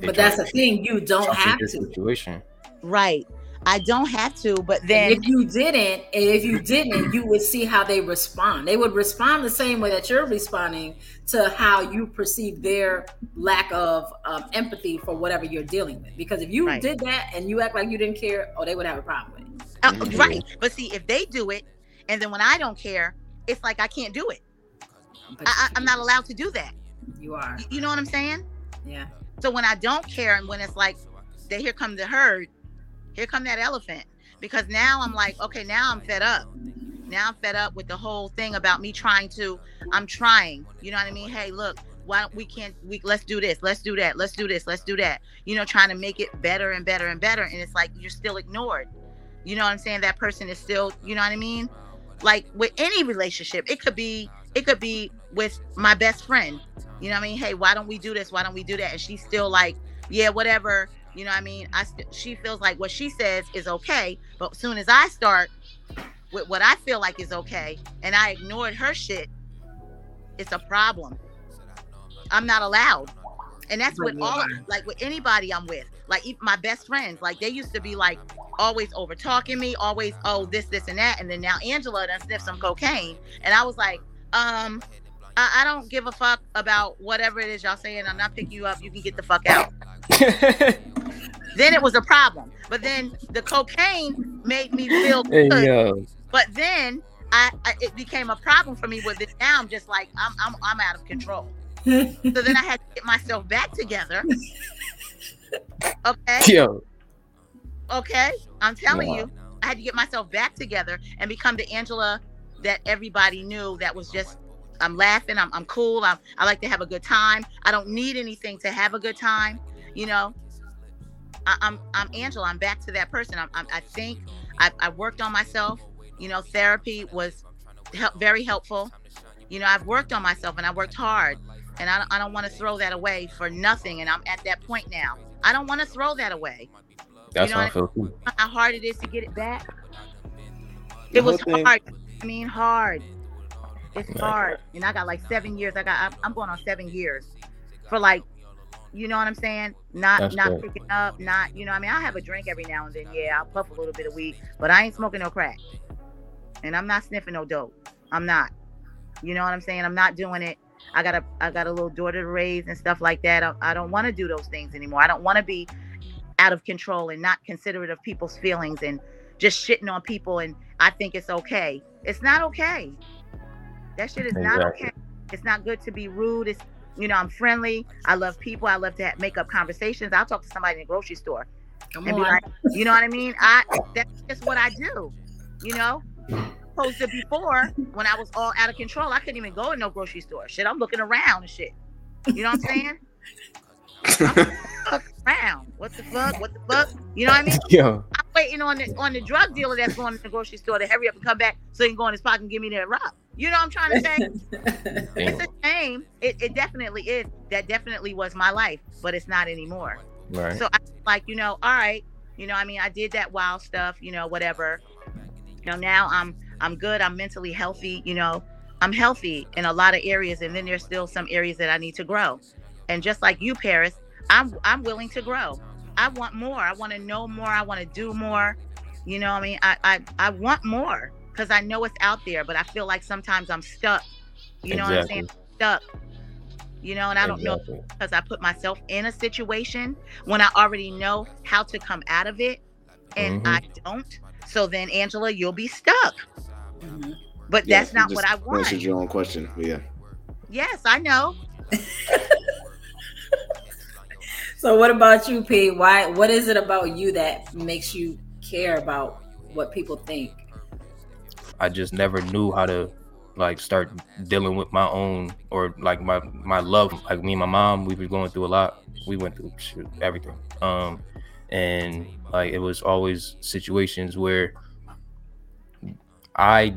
But that's the thing, you don't have to. Situation. Right. I don't have to, but then if you didn't, if you didn't, you would see how they respond. They would respond the same way that you're responding to how you perceive their lack of um, empathy for whatever you're dealing with. Because if you right. did that and you act like you didn't care, oh, they would have a problem with it. Uh, mm-hmm. Right. But see, if they do it, and then when I don't care, it's like I can't do it. I, am not allowed to do that. You are. You know what I'm saying? Yeah. So when I don't care, and when it's like, they here come the herd here come that elephant. Because now i'm like okay now i'm fed up. Now i'm fed up with the whole thing about me trying to i'm trying. You know what i mean? Hey look why don't we can't we let's do this let's do that let's do this let's do that. You know trying to make it better and better and better. And it's like you're still ignored. You know what i'm saying? That person is still you know what i mean? Like with any relationship it could be it could be with my best friend. You know what i mean? Hey why don't we do this? Why don't we do that? And she's still like yeah whatever you know what I mean? I st- she feels like what she says is okay, but as soon as I start with what I feel like is okay and I ignored her shit, it's a problem. I'm not allowed. And that's with all like with anybody I'm with. Like my best friends, like they used to be like always over talking me, always, oh, this, this, and that. And then now Angela done sniffed some cocaine. And I was like, um, I, I don't give a fuck about whatever it is y'all saying. I'm not picking you up. You can get the fuck out. then it was a problem. But then the cocaine made me feel good. Hey, but then I, I, it became a problem for me with it. Now I'm just like I'm I'm I'm out of control. so then I had to get myself back together. Okay. Yo. Okay. I'm telling you, I had to get myself back together and become the Angela that everybody knew that was just I'm laughing, I'm I'm cool, I'm I like to have a good time. I don't need anything to have a good time, you know. I, am I'm, I'm Angela. I'm back to that person. I'm, I'm i think I, I worked on myself. You know, therapy was help, very helpful. You know, I've worked on myself and I worked hard, and I, I don't want to throw that away for nothing. And I'm at that point now. I don't want to throw that away. That's you know how I feel too. How hard it is to get it back. It was thing. hard. I mean, hard. It's hard, and I got like seven years. I got. I'm going on seven years for like you know what I'm saying? Not That's not picking up, not you know. I mean, I have a drink every now and then. Yeah, I'll puff a little bit of weed, but I ain't smoking no crack, and I'm not sniffing no dope. I'm not. You know what I'm saying? I'm not doing it. I got a I got a little daughter to raise and stuff like that. I, I don't want to do those things anymore. I don't want to be out of control and not considerate of people's feelings and just shitting on people and I think it's okay. It's not okay. That shit is exactly. not okay. It's not good to be rude. It's you know, I'm friendly. I love people. I love to have, make up conversations. I'll talk to somebody in the grocery store Come and on. be like, you know what I mean? I that's just what I do. You know, opposed to before when I was all out of control, I couldn't even go in no grocery store. Shit, I'm looking around and shit. You know what I'm saying? I'm around. What the fuck? What the fuck? You know what I mean? Yeah. I'm waiting on the on the drug dealer that's going to the grocery store to hurry up and come back so he can go in his pocket and give me that rock. You know what I'm trying to say? it's a shame. It, it definitely is. That definitely was my life, but it's not anymore. Right. So I like, you know, all right, you know, I mean, I did that wild stuff, you know, whatever. You know, now I'm I'm good. I'm mentally healthy. You know, I'm healthy in a lot of areas, and then there's still some areas that I need to grow. And just like you, Paris, I'm I'm willing to grow. I want more. I want to know more. I want to do more. You know, I mean, I I, I want more because I know it's out there, but I feel like sometimes I'm stuck. You know exactly. what I'm saying? Stuck. You know, and I don't exactly. know because I put myself in a situation when I already know how to come out of it and mm-hmm. I don't. So then, Angela, you'll be stuck. Mm-hmm. But yeah, that's not what I want. Answered your own question. yeah. Yes, I know. so what about you, P? Why what is it about you that makes you care about what people think? I just never knew how to like start dealing with my own or like my my love. Like me and my mom, we were going through a lot. We went through shoot, everything. Um, and like it was always situations where I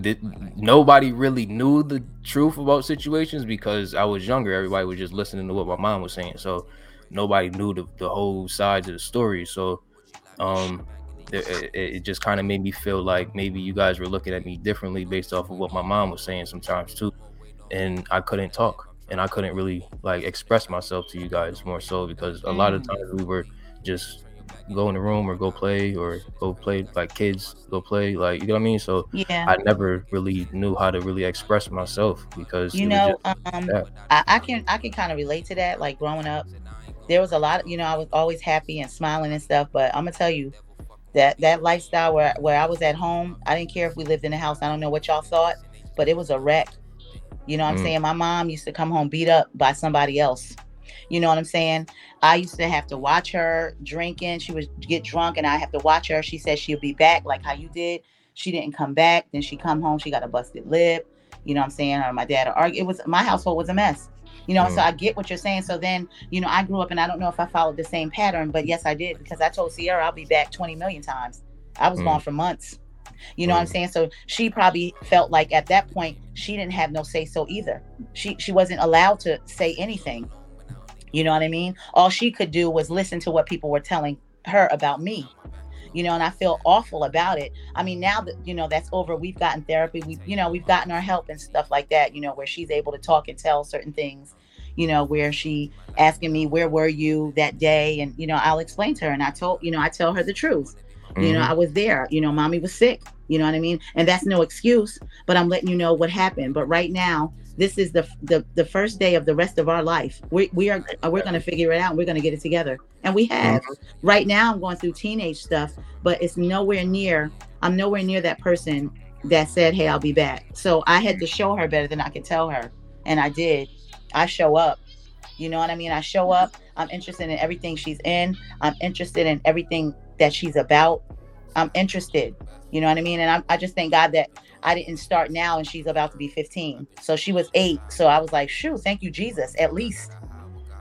did nobody really knew the truth about situations because I was younger. Everybody was just listening to what my mom was saying. So nobody knew the, the whole sides of the story. So um it, it just kind of made me feel like maybe you guys were looking at me differently based off of what my mom was saying sometimes too. And i couldn't talk and i couldn't really like express myself to you guys more so because a lot of mm. times we were just go in the room or go play or go play like kids go play like you know what i mean? So yeah. I never really knew how to really express myself because you know um I, I can i can kind of relate to that like growing up there was a lot you know i was always happy and smiling and stuff but i'm gonna tell you that that lifestyle where where I was at home, I didn't care if we lived in a house. I don't know what y'all thought, but it was a wreck. You know what I'm mm. saying? My mom used to come home beat up by somebody else. You know what I'm saying? I used to have to watch her drinking. She would get drunk and I have to watch her. She said she'll be back like how you did. She didn't come back. Then she come home, she got a busted lip. You know what I'm saying? Or my dad argue. It was my household was a mess. You know, mm. so I get what you're saying. So then, you know, I grew up and I don't know if I followed the same pattern, but yes, I did because I told Sierra I'll be back 20 million times. I was mm. gone for months. You know mm. what I'm mm. saying? So she probably felt like at that point she didn't have no say so either. She she wasn't allowed to say anything. You know what I mean? All she could do was listen to what people were telling her about me you know, and I feel awful about it. I mean, now that you know that's over, we've gotten therapy, we you know, we've gotten our help and stuff like that, you know, where she's able to talk and tell certain things, you know, where she asking me, Where were you that day? And you know, I'll explain to her and I told, you know, I tell her the truth. Mm-hmm. You know, mm-hmm. I was there, you know, mommy was sick, you know what I mean? And that's no excuse, but I'm letting you know what happened. But right now, this is the the, the first day of the rest of our life. We, we are we're going to figure it out. We're going to get it together, and we have. Mm-hmm. Right now, I'm going through teenage stuff, but it's nowhere near. I'm nowhere near that person that said, "Hey, I'll be back." So I had to show her better than I could tell her, and I did. I show up. You know what I mean? I show up. I'm interested in everything she's in. I'm interested in everything that she's about. I'm interested. You know what I mean? And I, I just thank God that I didn't start now and she's about to be 15. So she was eight. So I was like, shoot, thank you, Jesus, at least.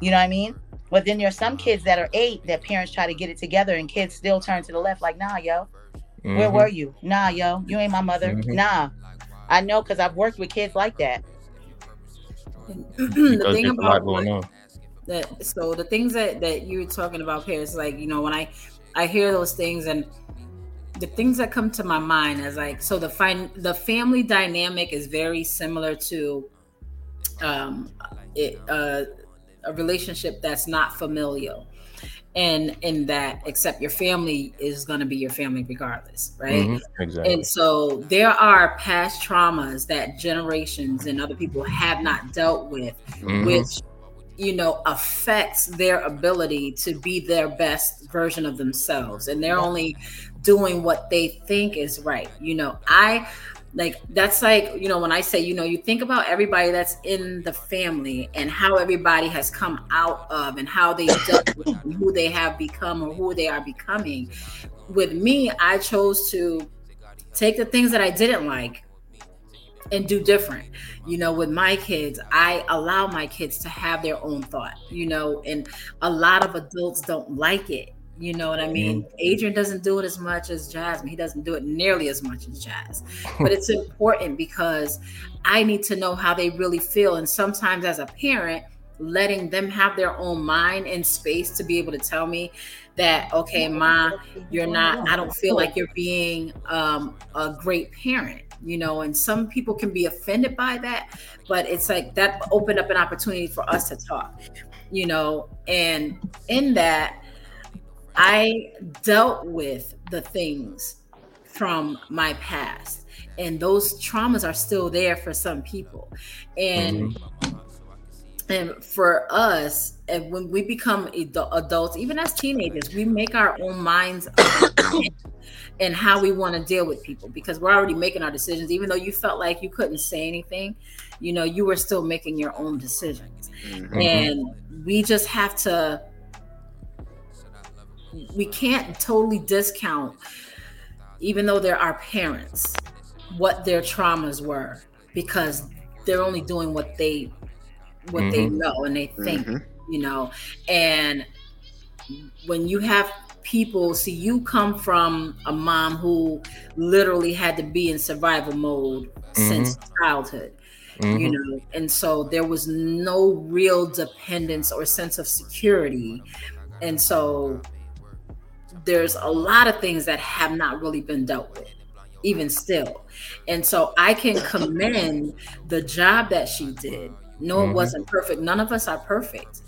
You know what I mean? But then there's some kids that are eight that parents try to get it together and kids still turn to the left like, nah, yo, mm-hmm. where were you? Nah, yo, you ain't my mother. Mm-hmm. Nah. I know because I've worked with kids like that. the thing about what, that so the things that that you were talking about, Paris, like you know, when I I hear those things and the things that come to my mind is like so the fine the family dynamic is very similar to um it, uh, a relationship that's not familial. And in that except your family is going to be your family regardless right? Mm-hmm, exactly. And so there are past traumas that generations and other people have not dealt with mm-hmm. which you know affects their ability to be their best version of themselves. And they're only doing what they think is right you know? I like that's like you know when i say you know you think about everybody that's in the family and how everybody has come out of and how they dealt with who they have become or who they are becoming. With me i chose to take the things that i didn't like and do different. You know with my kids i allow my kids to have their own thought you know and a lot of adults don't like it you know what I mean? Mm-hmm. Adrian doesn't do it as much as Jasmine. He doesn't do it nearly as much as Jazz. But it's important because I need to know how they really feel. And sometimes as a parent, letting them have their own mind and space to be able to tell me that, okay, ma, you're not, I don't feel like you're being um, a great parent you know and some people can be offended by that but it's like that opened up an opportunity for us to talk you know and in that I dealt with the things from my past, and those traumas are still there for some people. And mm-hmm. and for us, and when we become adults, even as teenagers, we make our own minds and how we want to deal with people because we're already making our decisions. Even though you felt like you couldn't say anything, you know, you were still making your own decisions. Mm-hmm. And we just have to we can't totally discount, even though they're our parents, what their traumas were because they're only doing what they what mm-hmm. they know and they think, mm-hmm. you know. And when you have people see you come from a mom who literally had to be in survival mode mm-hmm. since childhood. Mm-hmm. you know and so there was no real dependence or sense of security and so there's a lot of things that have not really been dealt with even still. And so i can commend the job that she did. No mm-hmm. it wasn't perfect. None of us are perfect.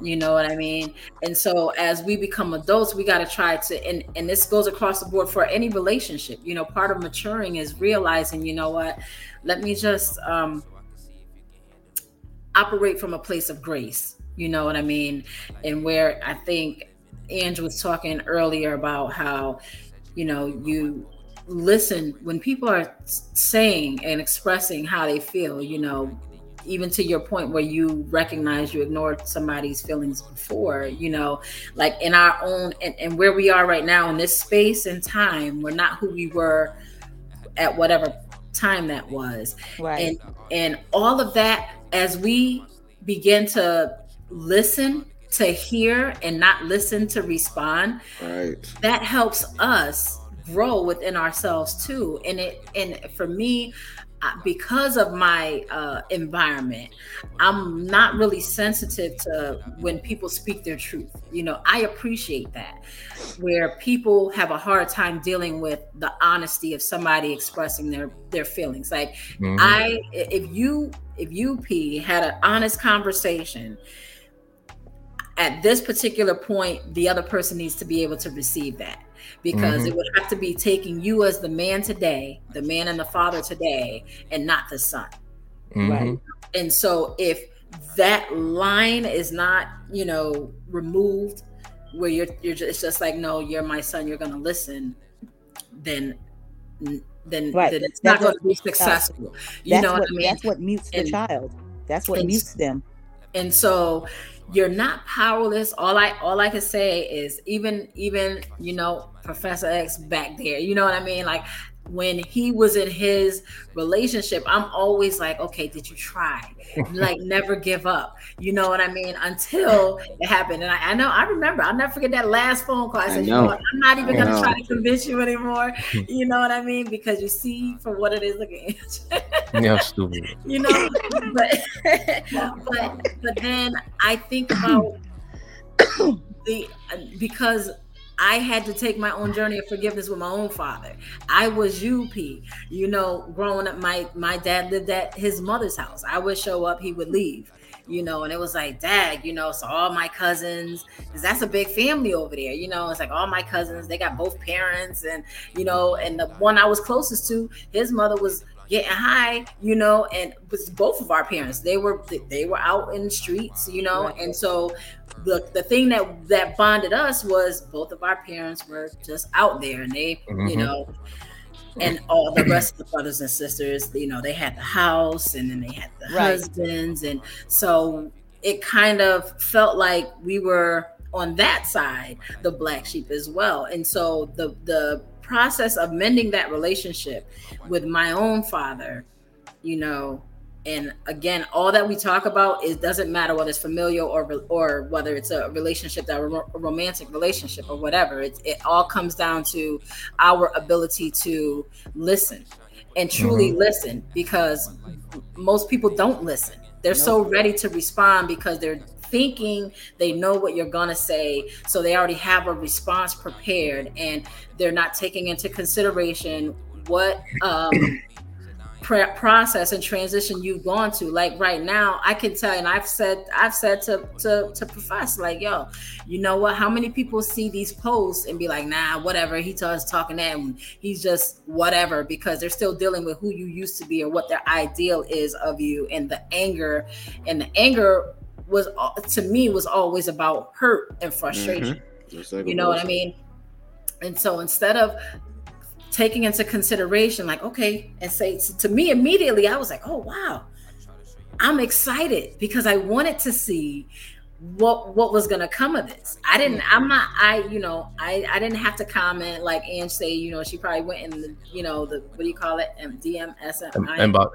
You know what i mean? And so as we become adults we got to try to and and this goes across the board for any relationship. You know part of maturing is realizing you know what? Let me just um operate from a place of grace. You know what i mean? And where i think Andrew was talking earlier about how, you know, you listen when people are saying and expressing how they feel, you know, even to your point where you recognize you ignored somebody's feelings before, you know, like in our own and, and where we are right now in this space and time, we're not who we were at whatever time that was. Right. And and all of that as we begin to listen to hear and not listen to respond right that helps us grow within ourselves too and it and for me because of my uh, environment, I'm not really sensitive to when people speak their truth. You know, I appreciate that where people have a hard time dealing with the honesty of somebody expressing their their feelings. Like mm-hmm. I, if you if you P had an honest conversation at this particular point, the other person needs to be able to receive that because mm-hmm. it would have to be taking you as the man today, the man and the father today, and not the son. Mm-hmm. Right. And so if that line is not, you know, removed where you're you're just, it's just like, no, you're my son, you're gonna listen, then then, right. then it's that's not going to be successful. You know what, what, I mean? That's what mutes the child. That's what mutes them. And so you're not powerless. All I all I can say is even even you know Professor X back there. You know what I mean? Like when he was in his relationship, I'm always like, okay, did you try? like, never give up. You know what I mean? Until it happened. And I, I know, I remember, I'll never forget that last phone call. I said, I you know what? I'm not even going to try to convince you anymore. You know what I mean? Because you see for what it is looking yeah, stupid. You know, but, but, but then I think about the, uh, because I had to take my own journey of forgiveness with my own father. I was UP, you know, growing up. My my dad lived at his mother's house. I would show up, he would leave, you know, and it was like, dad, you know, so all my cousins, because that's a big family over there, you know. It's like all my cousins, they got both parents, and you know, and the one I was closest to, his mother was getting high, you know, and was both of our parents. They were they were out in the streets, you know, and so the the thing that that bonded us was both of our parents were just out there, and they, mm-hmm. you know, and all the rest of the brothers and sisters, you know, they had the house, and then they had the right. husbands, and so it kind of felt like we were on that side the black sheep as well and so the the process of mending that relationship with my own father, you know, and again, all that we talk about is doesn't matter whether it's familial or or whether it's a relationship that a romantic relationship or whatever. It it all comes down to our ability to listen and truly mm-hmm. listen because most people don't listen. They're so ready to respond because they're thinking they know what you're going to say. So they already have a response prepared and they're not taking into consideration what um, process and transition you've gone to like right now i can tell and i've said i've said to to to profess like yo you know what how many people see these posts and be like nah whatever he starts talking that and he's just whatever because they're still dealing with who you used to be or what their ideal is of you and the anger and the anger was to me was always about hurt and frustration. Mm-hmm. You know what I mean? And so instead of taking into consideration, like, okay, and say to me immediately, I was like, oh wow, I'm excited because I wanted to see what what was gonna come of this. I didn't. I'm mm-hmm. not. I you know. I I didn't have to comment like Ange say. You know, she probably went in the you know the what do you call it? DMSM inbox.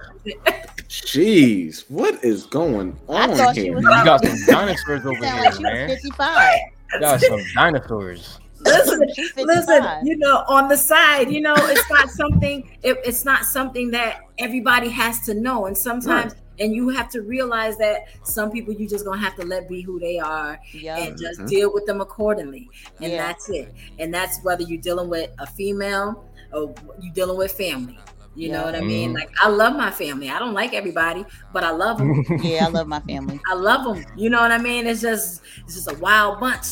Jeez, what is going on I here? You got some dinosaurs over here, like man. Fifty-five. You got some dinosaurs. Listen, listen. You know, on the side, you know, it's not something. It, it's not something that everybody has to know, and sometimes. Right and you have to realize that some people you just gonna have to let be who they are yep. and just mm-hmm. deal with them accordingly and yeah. that's it and that's whether you're dealing with a female or you're dealing with family you yeah. know what I mean? Mm-hmm. Like I love my family. I don't like everybody, but I love them. yeah, I love my family. I love them. You know what I mean? It's just it's just a wild bunch.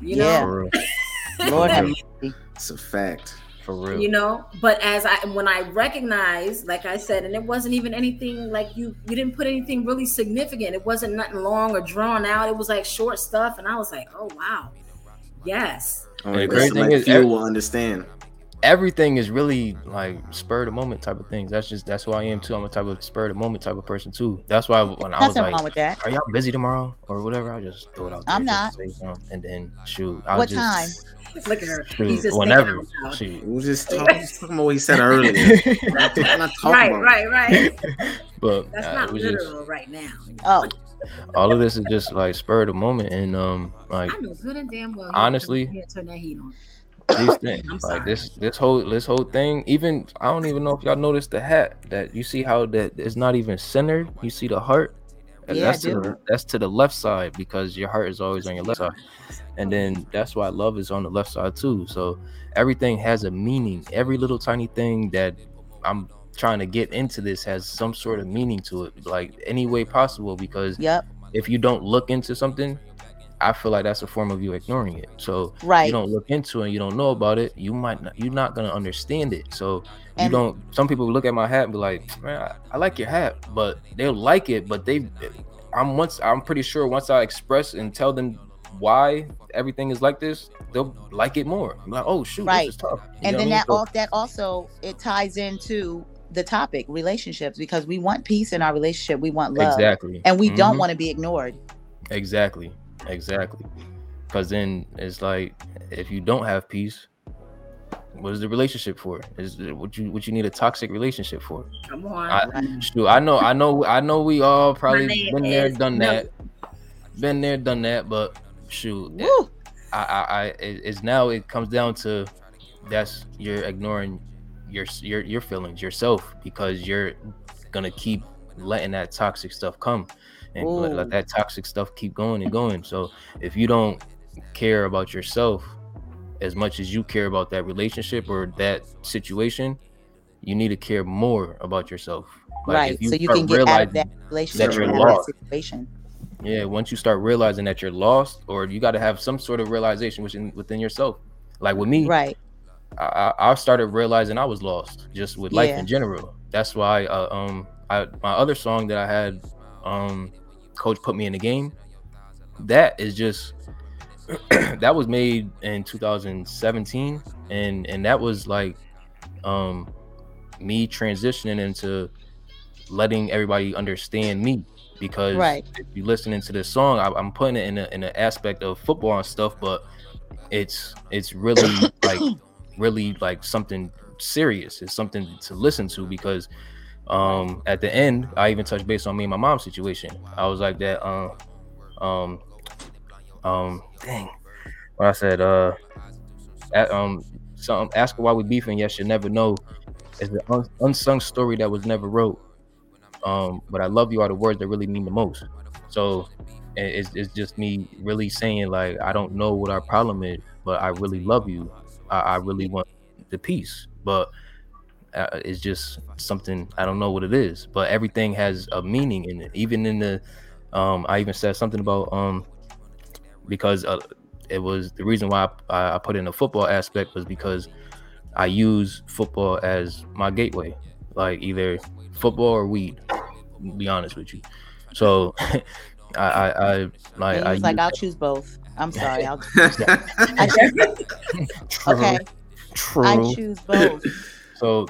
You yeah. know. Lord. It's a fact. For real. You know, but as I when I recognized, like I said, and it wasn't even anything like you you didn't put anything really significant. It wasn't nothing long or drawn out. It was like short stuff, and I was like, oh wow, yes. Oh, the great thing is, you will understand. Everything is really like spur of the moment type of things. That's just that's who I am too. I'm a type of spur of the moment type of person too. That's why when I was like, "Are y'all busy tomorrow or whatever?" I just throw it out. I'm not. And then shoot, I what just, time? Look at her. He's just whenever. She was just talking, just talking about what he said earlier. not, not right, right, right. But that's uh, not literal just, right now. Oh. All of this is just like spur of the moment, and um, like I know good and damn well. Honestly, turn that heat on. These things, like this, this whole, this whole thing. Even I don't even know if y'all noticed the hat that you see how that it's not even centered. You see the heart. Yeah, that's to the, that's to the left side because your heart is always on your left side. And then that's why love is on the left side too. So everything has a meaning. Every little tiny thing that i'm trying to get into this has some sort of meaning to it like any way possible because yep if you don't look into something i feel like that's a form of you ignoring it so right you don't look into it and you don't know about it you might not you're not gonna understand it so you and, don't some people look at my hat and be like man I, I like your hat but they'll like it but they i'm once i'm pretty sure once i express and tell them why everything is like this, they'll like it more. I'm like, oh shoot, right. and then that all that also it ties into the topic relationships because we want peace in our relationship. We want love, exactly, and we mm-hmm. don't want to be ignored. Exactly. Exactly. Because then it's like if you don't have peace, what is the relationship for? Is what you what you need a toxic relationship for? Come on. I, shoot, I know, I know, I know. We all probably been there, done no. that. Been there, done that. But shoot, it, I, I, I, it's now it comes down to that's you're ignoring your your your feelings yourself because you're gonna keep letting that toxic stuff come and let, let that toxic stuff keep going and going. So if you don't care about yourself as much as you care about that relationship or that situation, you need to care more about yourself. Like right. You so you can get out of that relationship that you're lost. situation. Yeah, once you start realizing that you're lost, or you got to have some sort of realization within within yourself. Like with me, right? I, I started realizing I was lost just with life yeah. in general. That's why, uh, um, I my other song that I had, um, coach put me in the game. That is just that was made in 2017 and and that was like um me transitioning into letting everybody understand me because right. if you listening to this song I, am putting it in a, in an aspect of football and stuff but it's it's really like really like something serious it's something to listen to because um at the end i even touched base on me and my mom's situation. I was like that uh, um um dang. What i said uh at, um some ask why we beefing yes you never know. It's the un- unsung story that was never wrote. Um but i love you are the words that really mean the most. So it's, it's just me really saying like i don't know what our problem is but i really love you. I, I really want the peace. But it's just something I don't know what it is, but everything has a meaning in it. Even in the, um, I even said something about um, because uh, it was the reason why I, I put in the football aspect was because I use football as my gateway, like either football or weed. be honest with you, so I I, I like I like I'll choose both. I'm sorry. I'll, I, okay. True. I choose both. So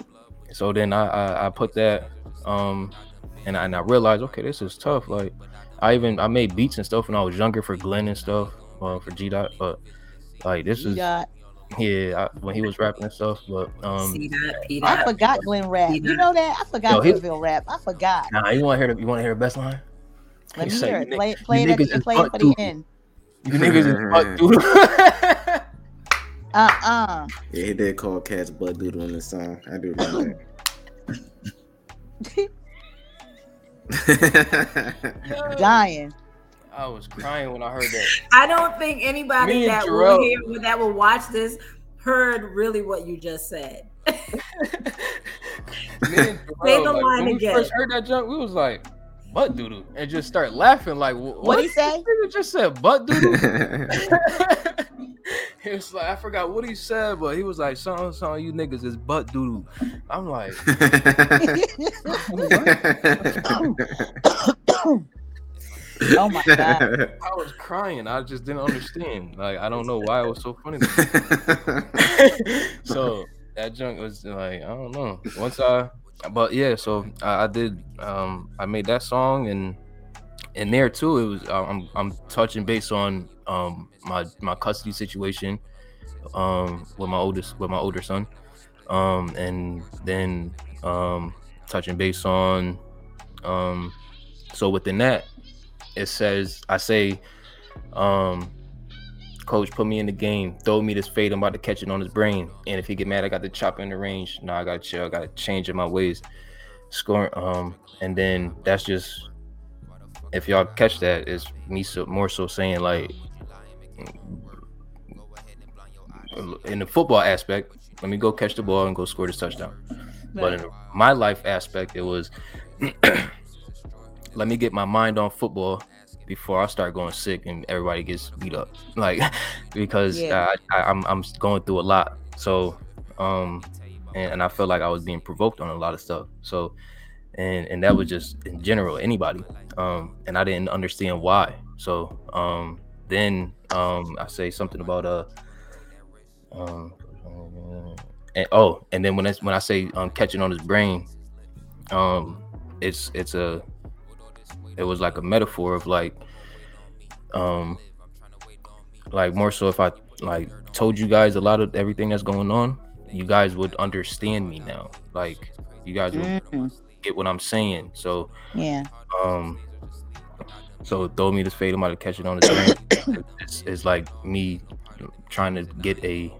so then I I, I put that um and I, and I realized okay this is tough. Like I even I made beats and stuff when I was younger for Glenn and stuff, uh, for G Dot, but like this G-Dot. is yeah I, when he was rapping and stuff. But um I forgot Glenn rap. You know that I forgot Glenville rap. I forgot. Nah, you want to hear the you want to hear the best line? Let me hear it. Play, play it, at, play it for the end. You niggas is butt doodle. Uh-uh. Yeah, he did call cats butt doodle in the song. I do remember that. Dying. I was crying when I heard that. I don't think anybody that will hear that will watch this heard really what you just said. Say the like, line when again. We first heard that junk, we was like, butt doodle, and just start laughing like, what? What he say? You just said butt doodle. he was like, I forgot what he said, but he was like, "Son, son, you niggas is butt doodle." I'm like, oh my god! I was crying. I just didn't understand. Like, I don't know why it was so funny. so that junk was like, I don't know. Once I, but yeah, so I, I did. Um, I made that song and and there too, it was I'm I'm touching base on um my my custody situation um with my oldest with my older son. Um and then um touching base on um so within that it says I say um coach put me in the game. Throw me this fade. I'm about to catch it on his brain. And if he get mad I got to chop in the range. No I gotta chill. I gotta change in my ways. Scoring um and then that's just if y'all catch that it's me so more so saying like in the football aspect, let me go catch the ball and go score this touchdown. Right. But in my life aspect, it was let me get my mind on football before I start going sick and everybody gets beat up. Like because yeah. I, I, I'm I'm going through a lot. So um and, and I felt like I was being provoked on a lot of stuff. So and and that was just in general anybody. Um and I didn't understand why. So um then um I say something about uh um, and oh, and then when I when I say um catching on his brain, um, it's it's a it was like a metaphor of like um like more so if I like told you guys a lot of everything that's going on, you guys would understand me now. Like you guys would Mhm. Get what I'm saying. So Yeah. um so throw me this fade, I'm about to catch it on the screen. it's, it's like me trying to get a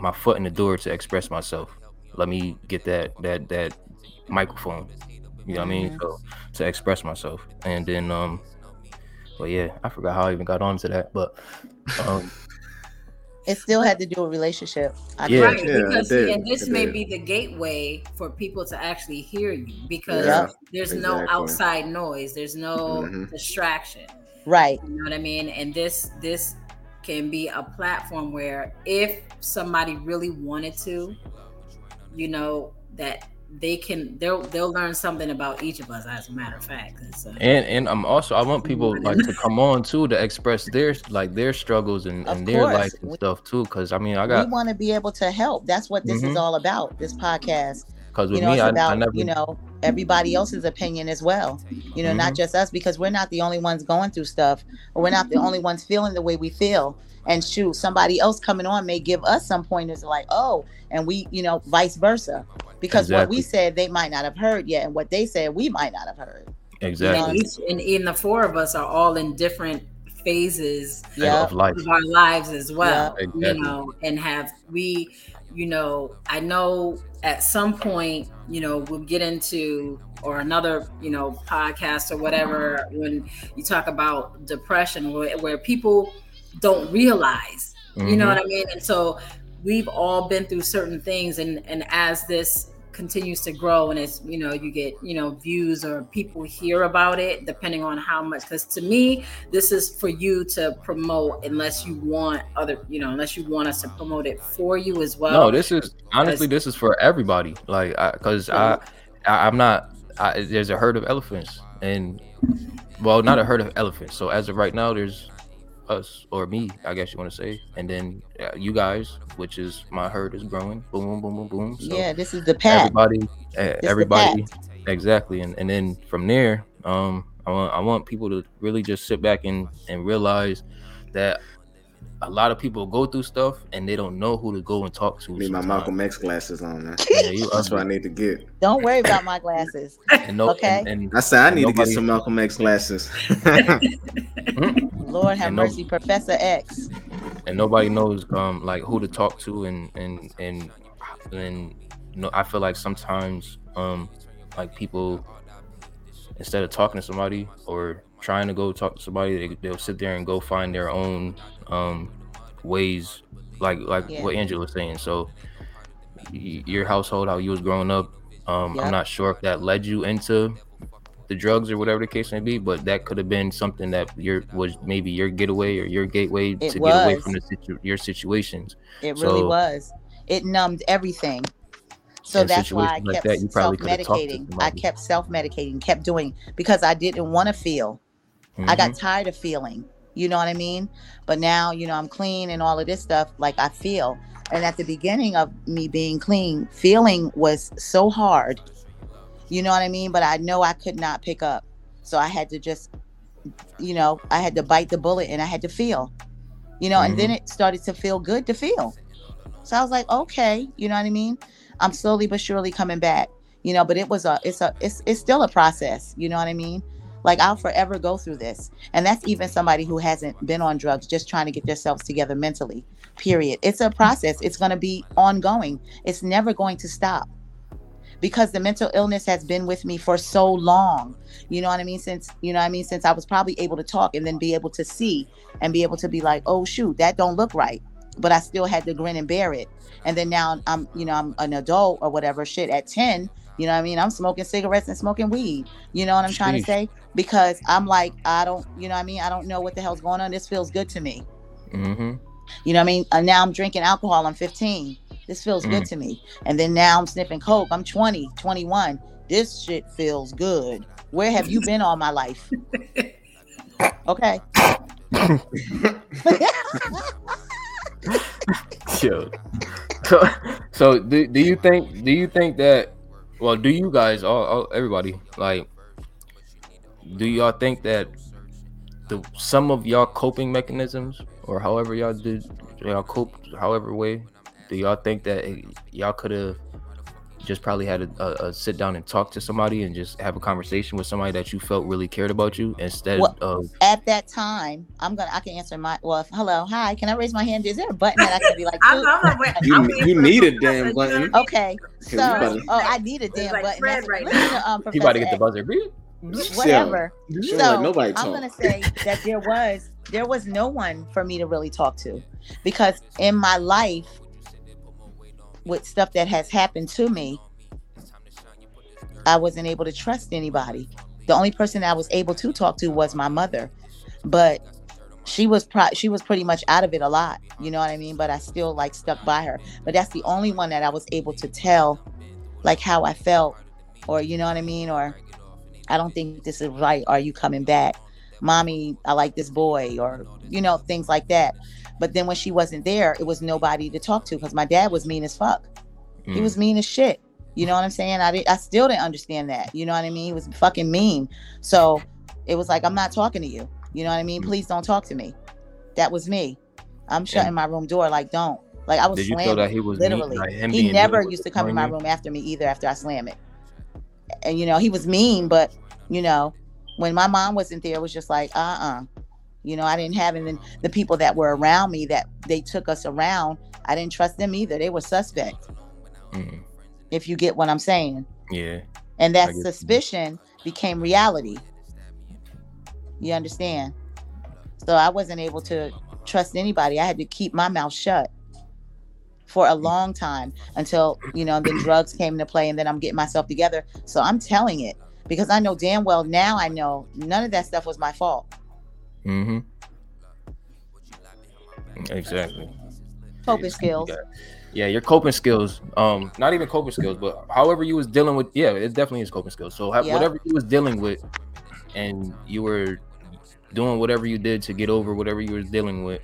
my foot in the door to express myself. Let me get that that that microphone. You know what I mean? So to express myself. And then um well yeah, I forgot how I even got onto that, but um It still had to do with relationship. I Yeah. Right, Yeah, because did. and this may be the gateway for people to actually hear you because Yeah, there's no outside noise, there's no Mhm. distraction. Right. You know what I mean? And this this can be a platform where if somebody really wanted to, you know, that they can they'll they'll learn something about each of us as a matter of fact. It's, uh, and and I'm also I want people like to come on too to express their like their struggles and, and their life and We- stuff too. Cause I mean I got We want to be able to help. That's what this is Mhm. all about. This podcast. Cause with you know, me it's I, about I never you know everybody else's opinion as well. You know, not Mhm. just us because we're not the only ones going through stuff, or we're not the only ones feeling the way we feel. And shoot, somebody else coming on may give us some pointers like, oh, and we, you know, vice versa. Because what we said they might not have heard yet, and what they said we might not have heard. exactly and, each, and even the four of us are all in different phases Yeah. of life. of our lives as well Yeah. Exactly. you know and have we you know i know at some point you know we'll get into or another you know podcast or whatever when you talk about depression where, where people don't realize you know Mhm. what i mean and so we've all been through certain things and and as this continues to grow and it's you know you get you know views or people hear about it depending on how much because to me this is for you to promote unless you want other you know unless you want us to promote it for you as well no, this is honestly this is for everybody. Like, I, cause I, I I'm not. I, there's a herd of elephants, and well, not a herd of elephants. So as of right now, there's us or me, I guess you want to say, and then uh, you guys, which is my herd is growing. Boom, boom, boom, boom, boom. So yeah, this is the path. everybody, uh, everybody, exactly, and and then from there, um, I want I want people to really just sit back and and realize that a lot of people go through stuff and they don't know who to go and talk to. Need my. Malcolm X glasses on, man. Yeah, you That's what I need to get. Don't worry about my glasses. And no, Okay. and, and I said I need to get some Malcolm X glasses. Lord have no- mercy, Professor X. and nobody knows um like who to talk to and and and and you know I feel like sometimes um like people instead of talking to somebody or trying to go talk to somebody they, they'll sit there and go find their own um ways like like Yeah. what Angela was saying so y- your household how you was growing up um Yep. I'm not sure if that led you into the drugs or whatever the case may be, but that could have been something that your was maybe your getaway or your gateway It to get away from the situ- your situations. It really was. It numbed everything. So that's why I like kept that, you probably could have talked to self-medicating. I kept self-medicating, kept doing because I didn't want to feel. I got Mhm. tired of feeling. You know what I mean? But now, you know, I'm clean and all of this stuff. Like I feel. And at the beginning of me being clean, feeling was so hard. You know what I mean? But I know I could not pick up. So I had to just, you know, I had to bite the bullet and I had to feel. You know, and Mm-hmm. then it started to feel good to feel. So I was like, okay, you know what I mean? I'm slowly but surely coming back. You know, but it was a it's a it's it's still a process, you know what I mean? Like I'll forever go through this. And that's even somebody who hasn't been on drugs, just trying to get themselves together mentally. Period. It's a process. It's going to be ongoing. It's never going to stop. Because the mental illness has been with me for so long. You know what I mean? Since, you know what I mean, since I was probably able to talk and then be able to see and be able to be like, "Oh shoot, that don't look right." But I still had to grin and bear it. And then now I'm, you know, I'm an adult or whatever shit at 10, you know what I mean? I'm smoking cigarettes and smoking weed. You know what I'm trying to say? Because I'm like, I don't, you know what I mean? I don't know what the hell's going on. This feels good to me. Mhm. You know what I mean? And now I'm drinking alcohol. I'm 15. This feels good to me. And then now I'm sniffing coke. I'm 20, 21. This shit feels good. Where have you been all my life? Okay. Yo. So, so do, do you think do you think that well do you guys all, all everybody like do y'all think that the some of y'all coping mechanisms or however y'all did y'all cope however way do y'all think that y'all could have just probably had a, a, a, sit down and talk to somebody and just have a conversation with somebody that you felt really cared about you instead well, of at that time i'm gonna i can answer my well hello hi can i raise my hand? Is there a button that i can be like I'm, I'm like, you, you need a damn button. Okay so oh i need a damn like button. Right now. um, he about to get the buzzer whatever. So i'm gonna say that there was there was no one for me to really talk to because in my life with stuff that has happened to me, I wasn't able to trust anybody. The only person I was able to talk to was my mother, but she was pro- she was pretty much out of it a lot. You know what I mean? But I still like stuck by her. But that's the only one that I was able to tell, like how I felt, or you know what I mean, or I don't think this is right. Are you coming back? Mommy, I like this boy, or you know, things like that. But then when she wasn't there, it was nobody to talk to because my dad was mean as fuck. Mm. He was mean as shit. You know what I'm saying? I did, I still didn't understand that. You know what I mean? He was fucking mean. So it was like I'm not talking to you. You know what I mean? Mm. Please don't talk to me. That was me. I'm shutting my room door. Like don't. Like I was. Did you feel that he was literally? Mean, like he never used to come in my room after me either. After I slam it, and you know he was mean, but you know when my mom wasn't there, it was just like uh uh-uh. uh you know, I didn't have and the people that were around me that they took us around, I didn't trust them either. They were suspect. Mm. If you get what I'm saying. Yeah. And that suspicion became reality. You understand? So I wasn't able to trust anybody. I had to keep my mouth shut for a long time until, you know, the drugs came into play and then I'm getting myself together. So I'm telling it because I know damn well now I know none of that stuff was my fault. Mm-hmm. Exactly. Coping skills. Yeah, your coping skills. Um, not even coping skills, but however you was dealing with. Yeah, it definitely is coping skills. So yep. whatever you was dealing with, and you were doing whatever you did to get over whatever you were dealing with.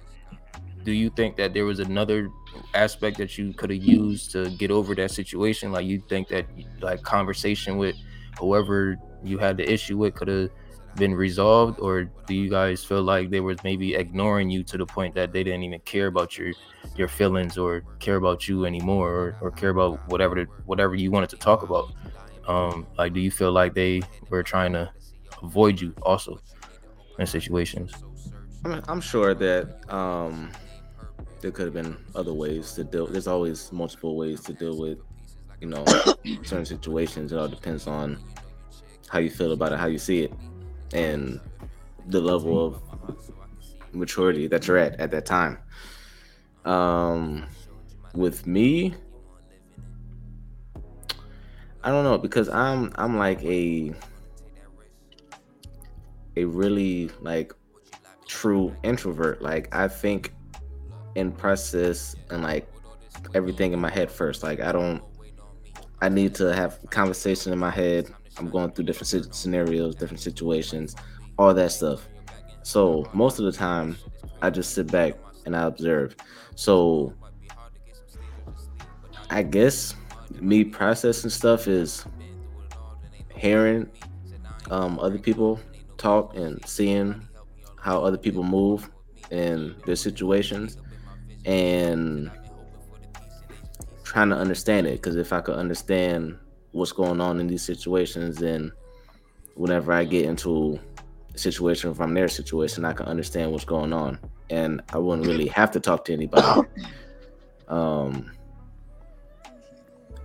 Do you think that there was another aspect that you could have used to get over that situation? Like you think that like conversation with whoever you had the issue with could have been resolved or do you guys feel like they were maybe ignoring you to the point that they didn't even care about your your feelings or care about you anymore or, or care about whatever the, whatever you wanted to talk about? Um like do you feel like they were trying to avoid you also in situations? I'm, I'm sure that um there could have been other ways to deal there's always multiple ways to deal with you know certain situations. It all depends on how you feel about it how you see it and the level of maturity that you're at at that time. Um, with me, I don't know because I'm I'm like a a really like true introvert. Like I think in process and like everything in my head first. Like I don't I need to have conversation in my head I'm going through different scenarios, different situations, all that stuff. So most of the time, I just sit back and I observe. So I guess me processing stuff is hearing um, other people talk and seeing how other people move in their situations and trying to understand it. Because if I could understand what's going on in these situations and whenever I get into a situation from their situation, I can understand what's going on. And I wouldn't really have to talk to anybody. Um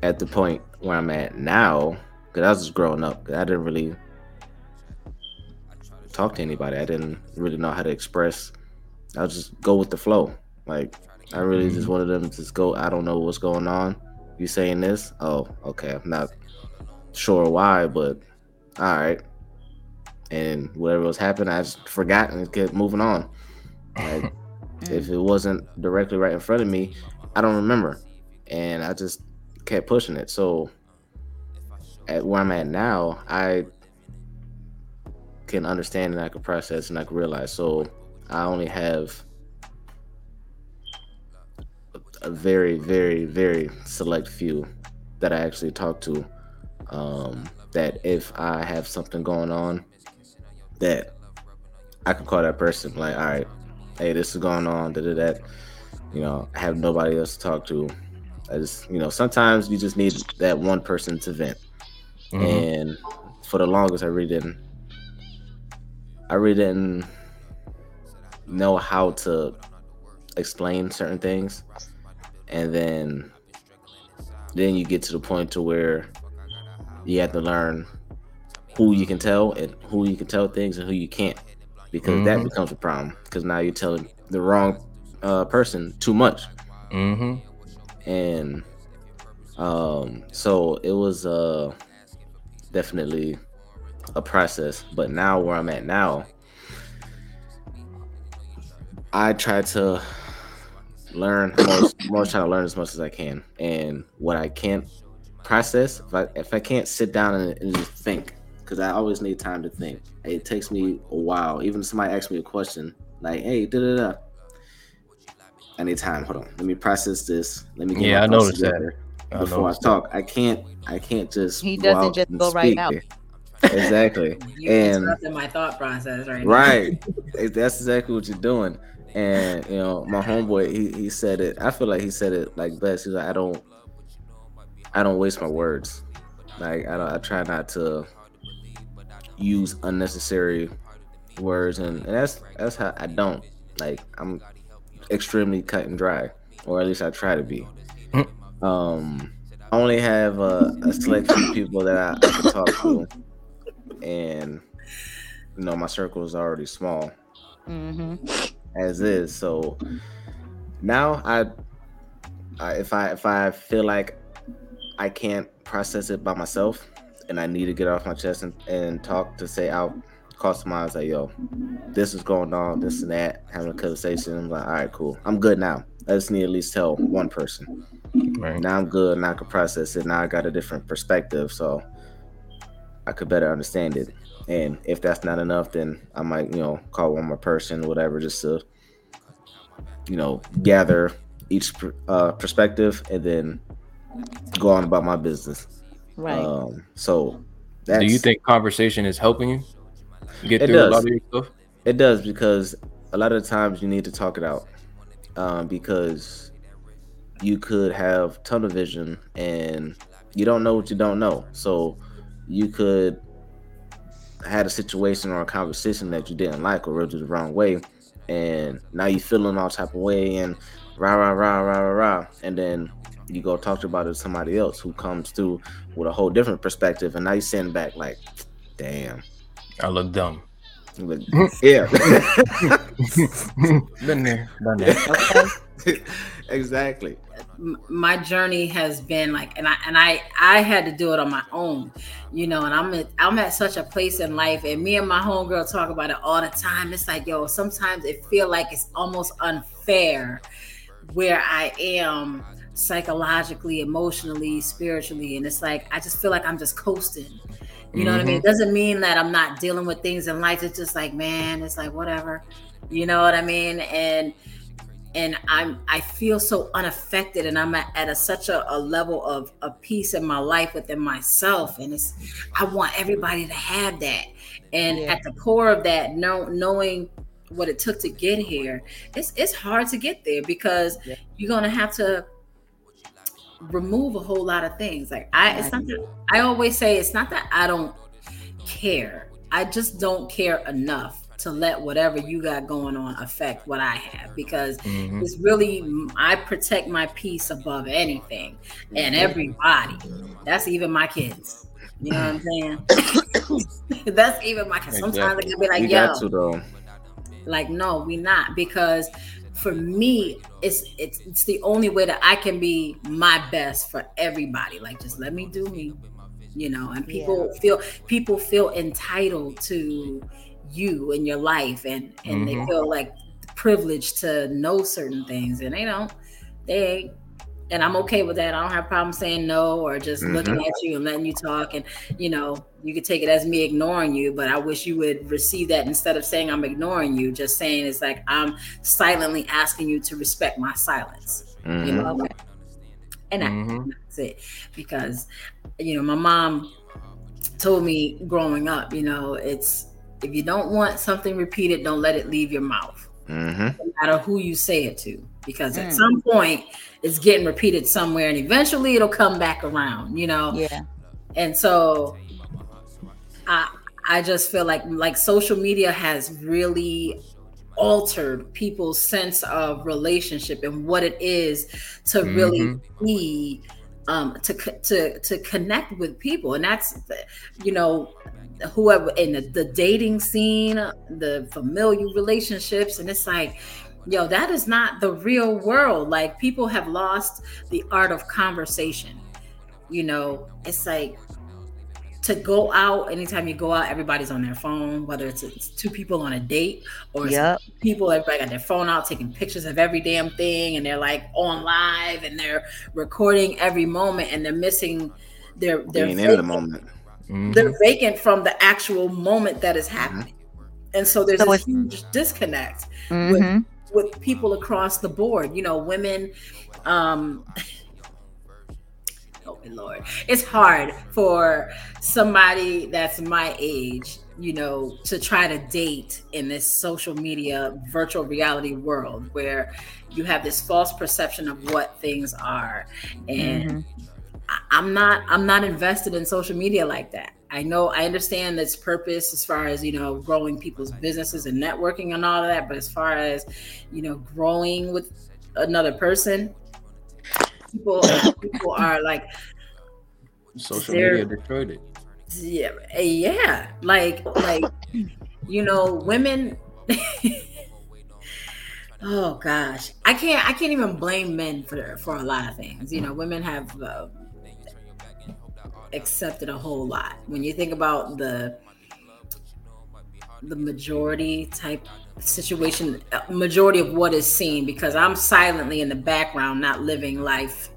at the point where I'm at now, because I was just growing up, I didn't really talk to anybody. I didn't really know how to express. I'll just go with the flow. Like I really just mm-hmm. wanted them to just go. I don't know what's going on. You saying this? Oh, okay. I'm not sure why, but all right. And whatever was happening, I just forgot and kept moving on. Like, if it wasn't directly right in front of me, I don't remember. And I just kept pushing it. So at where I'm at now, I can understand and I can process and I can realize. So I only have a very, very, very select few that I actually talk to um, that if I have something going on that I could call that person like, all right, hey, this is going on, da da that. You know, I have nobody else to talk to. I just, you know, sometimes you just need that one person to vent. Mm-hmm. And for the longest, I really didn't. I really didn't know how to explain certain things, and then then you get to the point to where you have to learn who you can tell and who you can tell things and who you can't because mm-hmm. that becomes a problem because now you're telling the wrong uh, person too much mm-hmm. and um, so it was uh, definitely a process but now where i'm at now i try to learn most most try to learn as much as i can and what i can't process if i if i can't sit down and, and just think because I always need time to think. It takes me a while. Even if somebody asks me a question, like, "Hey, da da da," I need time. Hold on, let me process this. Let me get yeah, I noticed that I before I talk. That. I can't. I can't just. He doesn't just go right now. Exactly. you and my thought process right now. Right. That's exactly what you're doing. And you know, my homeboy, he, he said it. I feel like he said it like best. He's like, I don't, I don't waste my words. Like I don't. I try not to use unnecessary words and, and that's that's how I don't like I'm extremely cut and dry or at least I try to be mm. um I only have a, a select few people that I, I can talk to and you know my circle is already small mm-hmm. as is so now I, I if I if I feel like I can't process it by myself and I need to get off my chest and, and talk to say out customize like yo, this is going on, this and that, having a conversation. I'm like, all right, cool. I'm good now. I just need to at least tell one person. Right. Now I'm good. Now I can process it. Now I got a different perspective, so I could better understand it. And if that's not enough, then I might, you know, call one more person, whatever, just to, you know, gather each uh, perspective and then go on about my business. Right. Um, so, do you think conversation is helping you get through does. a lot of your stuff? It does because a lot of times you need to talk it out um, because you could have tunnel vision and you don't know what you don't know. So you could had a situation or a conversation that you didn't like or rubbed you the wrong way, and now you're feeling all type of way and rah rah rah rah rah rah, and then you go talk about it to somebody else who comes through with a whole different perspective, and now you send back like, damn, I look dumb. Look, yeah, been there, done that. Okay. exactly. My journey has been like, and I and I I had to do it on my own, you know. And I'm at, I'm at such a place in life, and me and my homegirl talk about it all the time. It's like, yo, sometimes it feel like it's almost unfair where I am psychologically, emotionally, spiritually. And it's like, I just feel like I'm just coasting. You mm-hmm. know what I mean? It mm-hmm. doesn't mean that I'm not dealing with things in life. It's just like, man, it's like whatever. You know what I mean? And and I'm I feel so unaffected and I'm at, at a, such a, a, level of, of peace in my life within myself. And it's I want everybody to have that. And yeah. at the core of that, know, knowing what it took to get here, it's it's hard to get there because yeah. you're gonna have to remove a whole lot of things. Like I, it's not that I always say it's not that I don't care. I just don't care enough to let whatever you got going on affect what I have because mm-hmm. it's really I protect my peace above anything and mm-hmm. everybody. That's even my kids. You know what I'm saying? That's even my kids. Sometimes exactly. I can be like, you yo, like no, we not because for me, it's, it's it's the only way that I can be my best for everybody. Like just let me do me, you know. And people yeah. feel people feel entitled to you and your life, and and mm-hmm. they feel like privileged to know certain things, and they don't. They ain't and I'm okay with that. I don't have a problem saying no or just mm-hmm. looking at you and letting you talk. And you know, you could take it as me ignoring you, but I wish you would receive that instead of saying I'm ignoring you, just saying it's like I'm silently asking you to respect my silence. Mm-hmm. You know, okay. and mm-hmm. that's it. Because you know, my mom told me growing up, you know, it's if you don't want something repeated, don't let it leave your mouth. Mm-hmm. No matter who you say it to, because mm. at some point it's getting repeated somewhere, and eventually it'll come back around. You know. Yeah. And so, I I just feel like like social media has really altered people's sense of relationship and what it is to mm-hmm. really be um, to to to connect with people, and that's you know whoever in the, the dating scene, the familial relationships, and it's like yo, that is not the real world. Like people have lost the art of conversation. You know, it's like to go out anytime you go out everybody's on their phone whether it's, it's two people on a date or yep. people everybody got their phone out taking pictures of every damn thing and they're like on live and they're recording every moment and they're missing their their being in the moment mm-hmm. they're vacant from the actual moment that is happening mm-hmm. and so there's so a huge disconnect mm-hmm. with, with people across the board you know women um my lord. It's hard for somebody that's my age you know to try to date in this social media virtual reality world where you have this false perception of what things are. And mm-hmm. i'm not i'm not invested in social media like that. I know i understand its purpose as far as you know growing people's businesses and networking and all of that but as far as you know growing with another person people people are like social media destroyed it. Yeah, yeah, like like you know, women. oh gosh, I can't I can't even blame men for for a lot of things. You know, women have uh, accepted a whole lot. When you think about the the majority type situation majority of what is seen because i'm silently in the background not living life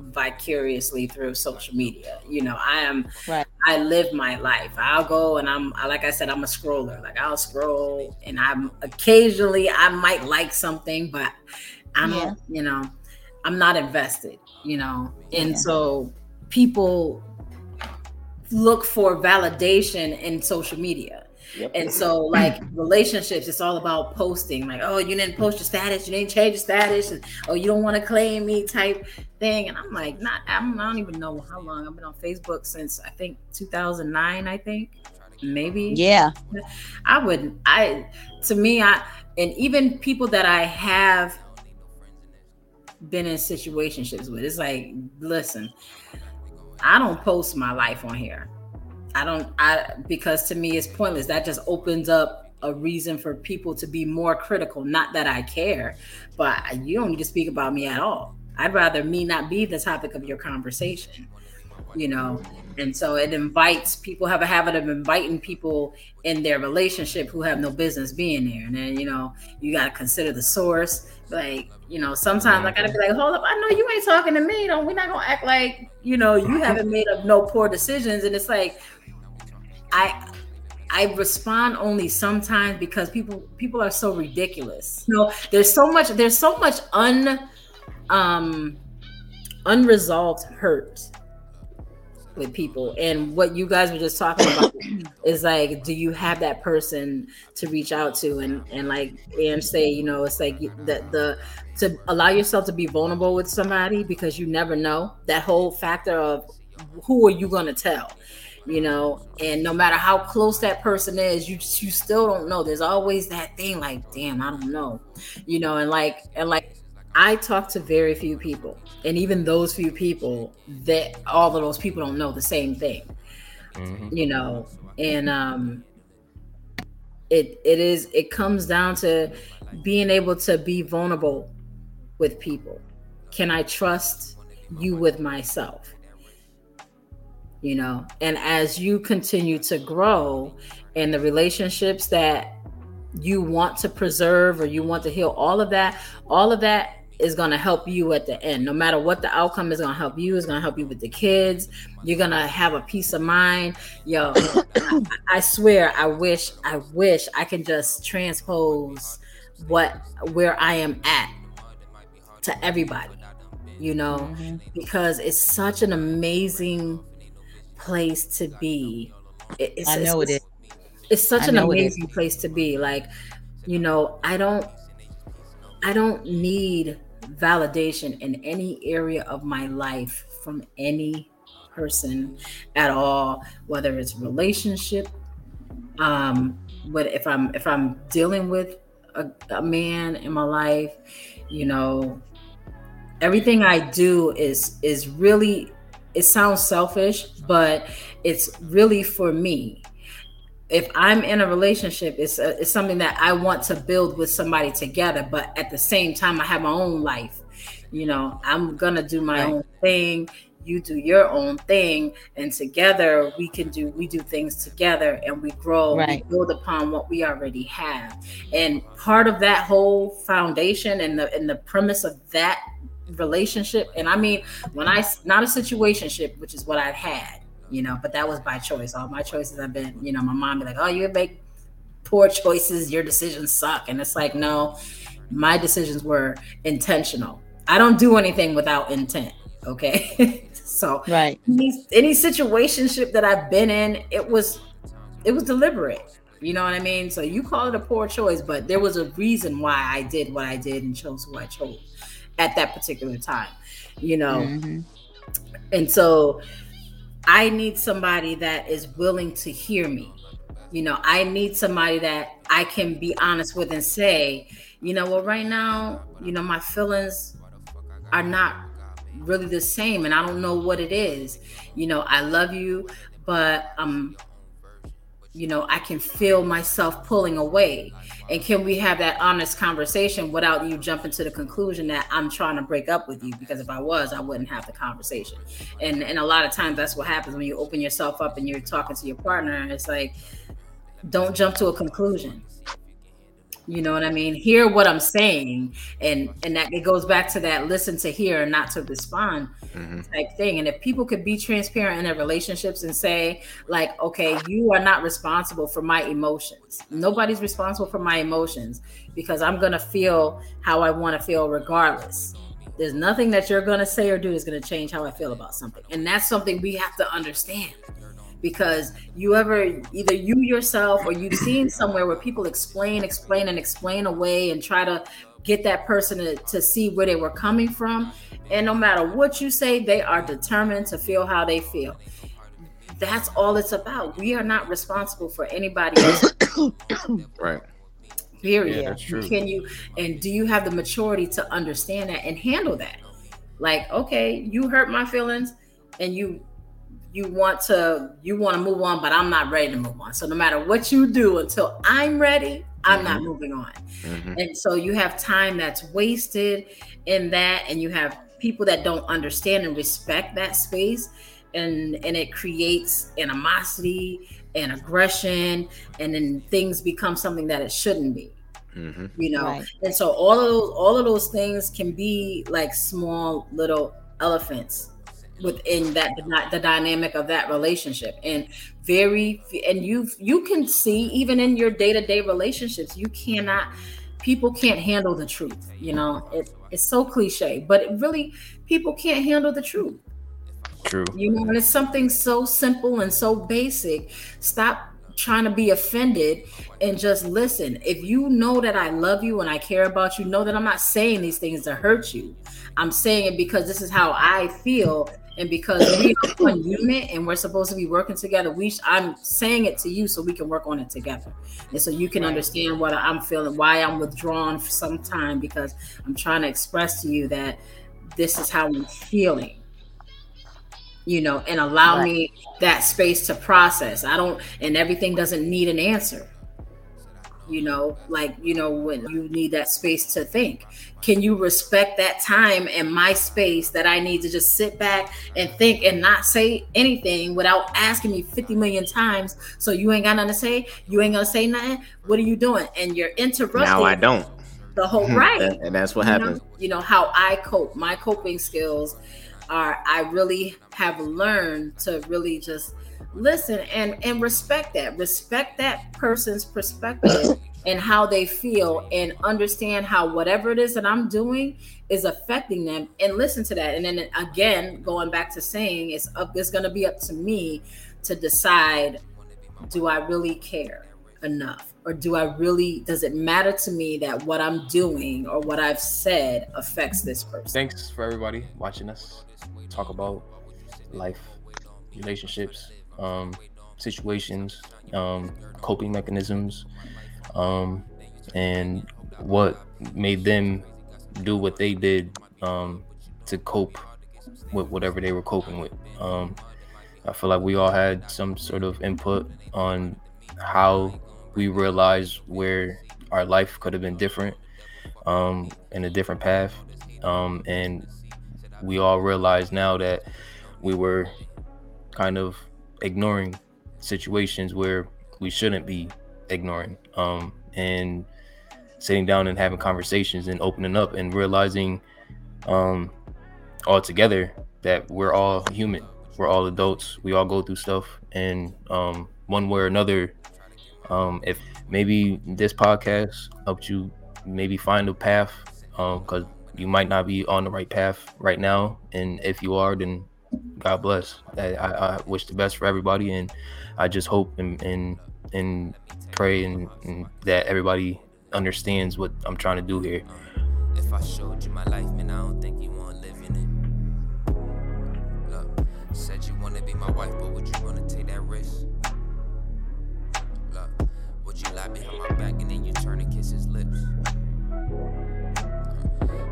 vicariously through social media you know i am right. i live my life i'll go and i'm like i said i'm a scroller like i'll scroll and i'm occasionally i might like something but i'm yeah. you know i'm not invested you know and yeah. so people look for validation in social media Yep. And so, like relationships, it's all about posting. Like, oh, you didn't post your status, you didn't change your status, and oh, you don't want to claim me type thing. And I'm like, not. I'm, I don't even know how long I've been on Facebook since I think 2009. I think maybe. Yeah. I wouldn't. I to me, I and even people that I have been in situationships with, it's like, listen, I don't post my life on here. I don't I because to me it's pointless. That just opens up a reason for people to be more critical. Not that I care, but you don't need to speak about me at all. I'd rather me not be the topic of your conversation. You know, and so it invites people have a habit of inviting people in their relationship who have no business being there. And then, you know, you got to consider the source. Like, you know, sometimes I got to be like, hold up, I know you ain't talking to me. Don't, we're not going to act like, you know, you haven't made up no poor decisions. And it's like, I I respond only sometimes because people people are so ridiculous. You know, there's so much there's so much un um unresolved hurt with people. And what you guys were just talking about is like do you have that person to reach out to and and like and say you know it's like the the to allow yourself to be vulnerable with somebody because you never know. That whole factor of who are you going to tell you know and no matter how close that person is you you still don't know. There's always that thing like damn i don't know you know and like and like i talk to very few people and even those few people that all of those people don't know the same thing mm-hmm. you know and um it it is it comes down to being able to be vulnerable with people. Can i trust you with myself you know? And as you continue to grow in the relationships that you want to preserve or you want to heal all of that all of that is going to help you at the end. No matter what the outcome is going to help you is going to help you with the kids. You're going to have a peace of mind. Yo I, I swear i wish i wish i can just transpose what where i am at to everybody you know? Mm-hmm. because it's such an amazing place to be. It's, I know it's, it is. it's such an amazing place to be. Like, you know, I don't I don't need validation in any area of my life from any person at all, whether it's relationship, um, but if I'm if I'm dealing with a, a man in my life, you know, everything I do is is really it sounds selfish, but it's really for me. If I'm in a relationship, it's a, it's something that I want to build with somebody together, but at the same time, I have my own life. You know, I'm gonna do my right. own thing you do your own thing and together we can do we do things together and we grow right. we build upon what we already have and part of that whole foundation and the and the premise of that relationship. And i mean when i not a situationship which is what i've had you know but that was by choice. All my choices have been you know my mom be like oh you make poor choices. Your decisions suck. And it's like no my decisions were intentional. I don't do anything without intent okay? So right, any, any situationship that I've been in, it was it was deliberate. You know what I mean? So you call it a poor choice, but there was a reason why I did what I did and chose who I chose at that particular time. You know, mm-hmm. and so I need somebody that is willing to hear me. You know, I need somebody that I can be honest with and say, you know, well, right now, you know, my feelings are not really the same and I don't know what it is. You know, I love you, but um you know, I can feel myself pulling away. And can we have that honest conversation without you jumping to the conclusion that I'm trying to break up with you? Because if I was, I wouldn't have the conversation. And and a lot of times that's what happens when you open yourself up and you're talking to your partner. It's like, don't jump to a conclusion you know what i mean? Hear what i'm saying. And and that it goes back to that listen to hear and not to respond mm-hmm. type thing. And if people could be transparent in their relationships and say like okay you are not responsible for my emotions. Nobody's responsible for my emotions because i'm gonna feel how i want to feel regardless. There's nothing that you're going to say or do is going to change how i feel about something. And that's something we have to understand because you ever either you yourself or you've seen somewhere where people explain, explain, and explain away and try to get that person to, to see where they were coming from. And no matter what you say, they are determined to feel how they feel. That's all it's about. We are not responsible for anybody else. right. Period. Yeah, that's true. Can you and do you have the maturity to understand that and handle that? Like, okay, you hurt my feelings and you you want to you want to move on but i'm not ready to move on so no matter what you do until i'm ready i'm mm-hmm. not moving on mm-hmm. and so you have time that's wasted in that and you have people that don't understand and respect that space and and it creates animosity and aggression and then things become something that it shouldn't be mm-hmm. you know right. and so all of those all of those things can be like small little elephants within that the dynamic of that relationship. And very and you you can see even in your day-to-day relationships you cannot people can't handle the truth you know? It, it's so cliche but it really people can't handle the truth. True. You know and it's something so simple and so basic. Stop trying to be offended and just listen. If you know that I love you and I care about you, know that I'm not saying these things to hurt you. I'm saying it because this is how I feel and because we are one unit and we're supposed to be working together, we I'm saying it to you so we can work on it together, and so you can right. understand what I'm feeling, why I'm withdrawn for some time because I'm trying to express to you that this is how I'm feeling you know, and allow right. me that space to process. I don't, and everything doesn't need an answer you know like you know when you need that space to think. Can you respect that time and my space that i need to just sit back and think and not say anything without asking me 50 million times so you ain't got nothing to say? You ain't gonna say nothing? What are you doing? And you're interrupting now i don't. the whole hmm. right. And that's what happens you know, you know how i cope my coping skills are i really have learned to really just listen and and respect that respect that person's perspective and how they feel and understand how whatever it is that i'm doing is affecting them and listen to that and then again going back to saying it's up it's going to be up to me to decide do i really care enough? Or do I really, does it matter to me that what I'm doing or what I've said affects this person? Thanks for everybody watching us talk about life, relationships, um, situations, um, coping mechanisms, um, and what made them do what they did um, to cope with whatever they were coping with. Um, I feel like we all had some sort of input on how we realized where our life could have been different um, in a different path. Um, and we all realize now that we were kind of ignoring situations where we shouldn't be ignoring um, and sitting down and having conversations and opening up and realizing um, all together that we're all human we're all adults we all go through stuff and um, one way or another um, if maybe this podcast helped you maybe find a path because um, you might not be on the right path right now and if you are then god bless. I, I, wish the best for everybody and i just hope and and, and pray and, and that everybody understands what i'm trying to do here. If i showed you my life man i don't think you want live in it. Look said you want to be my wife but would you want to take that risk? Look would you lie behind my back and then you turn and kiss his lips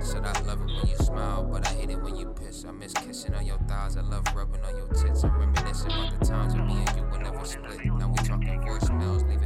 Said I love it when you smile, but I hate it when you piss. I miss kissing on your thighs, I love rubbing on your tits. I'm reminiscing about the times when me and you were never split. Now we talking voicemails, leaving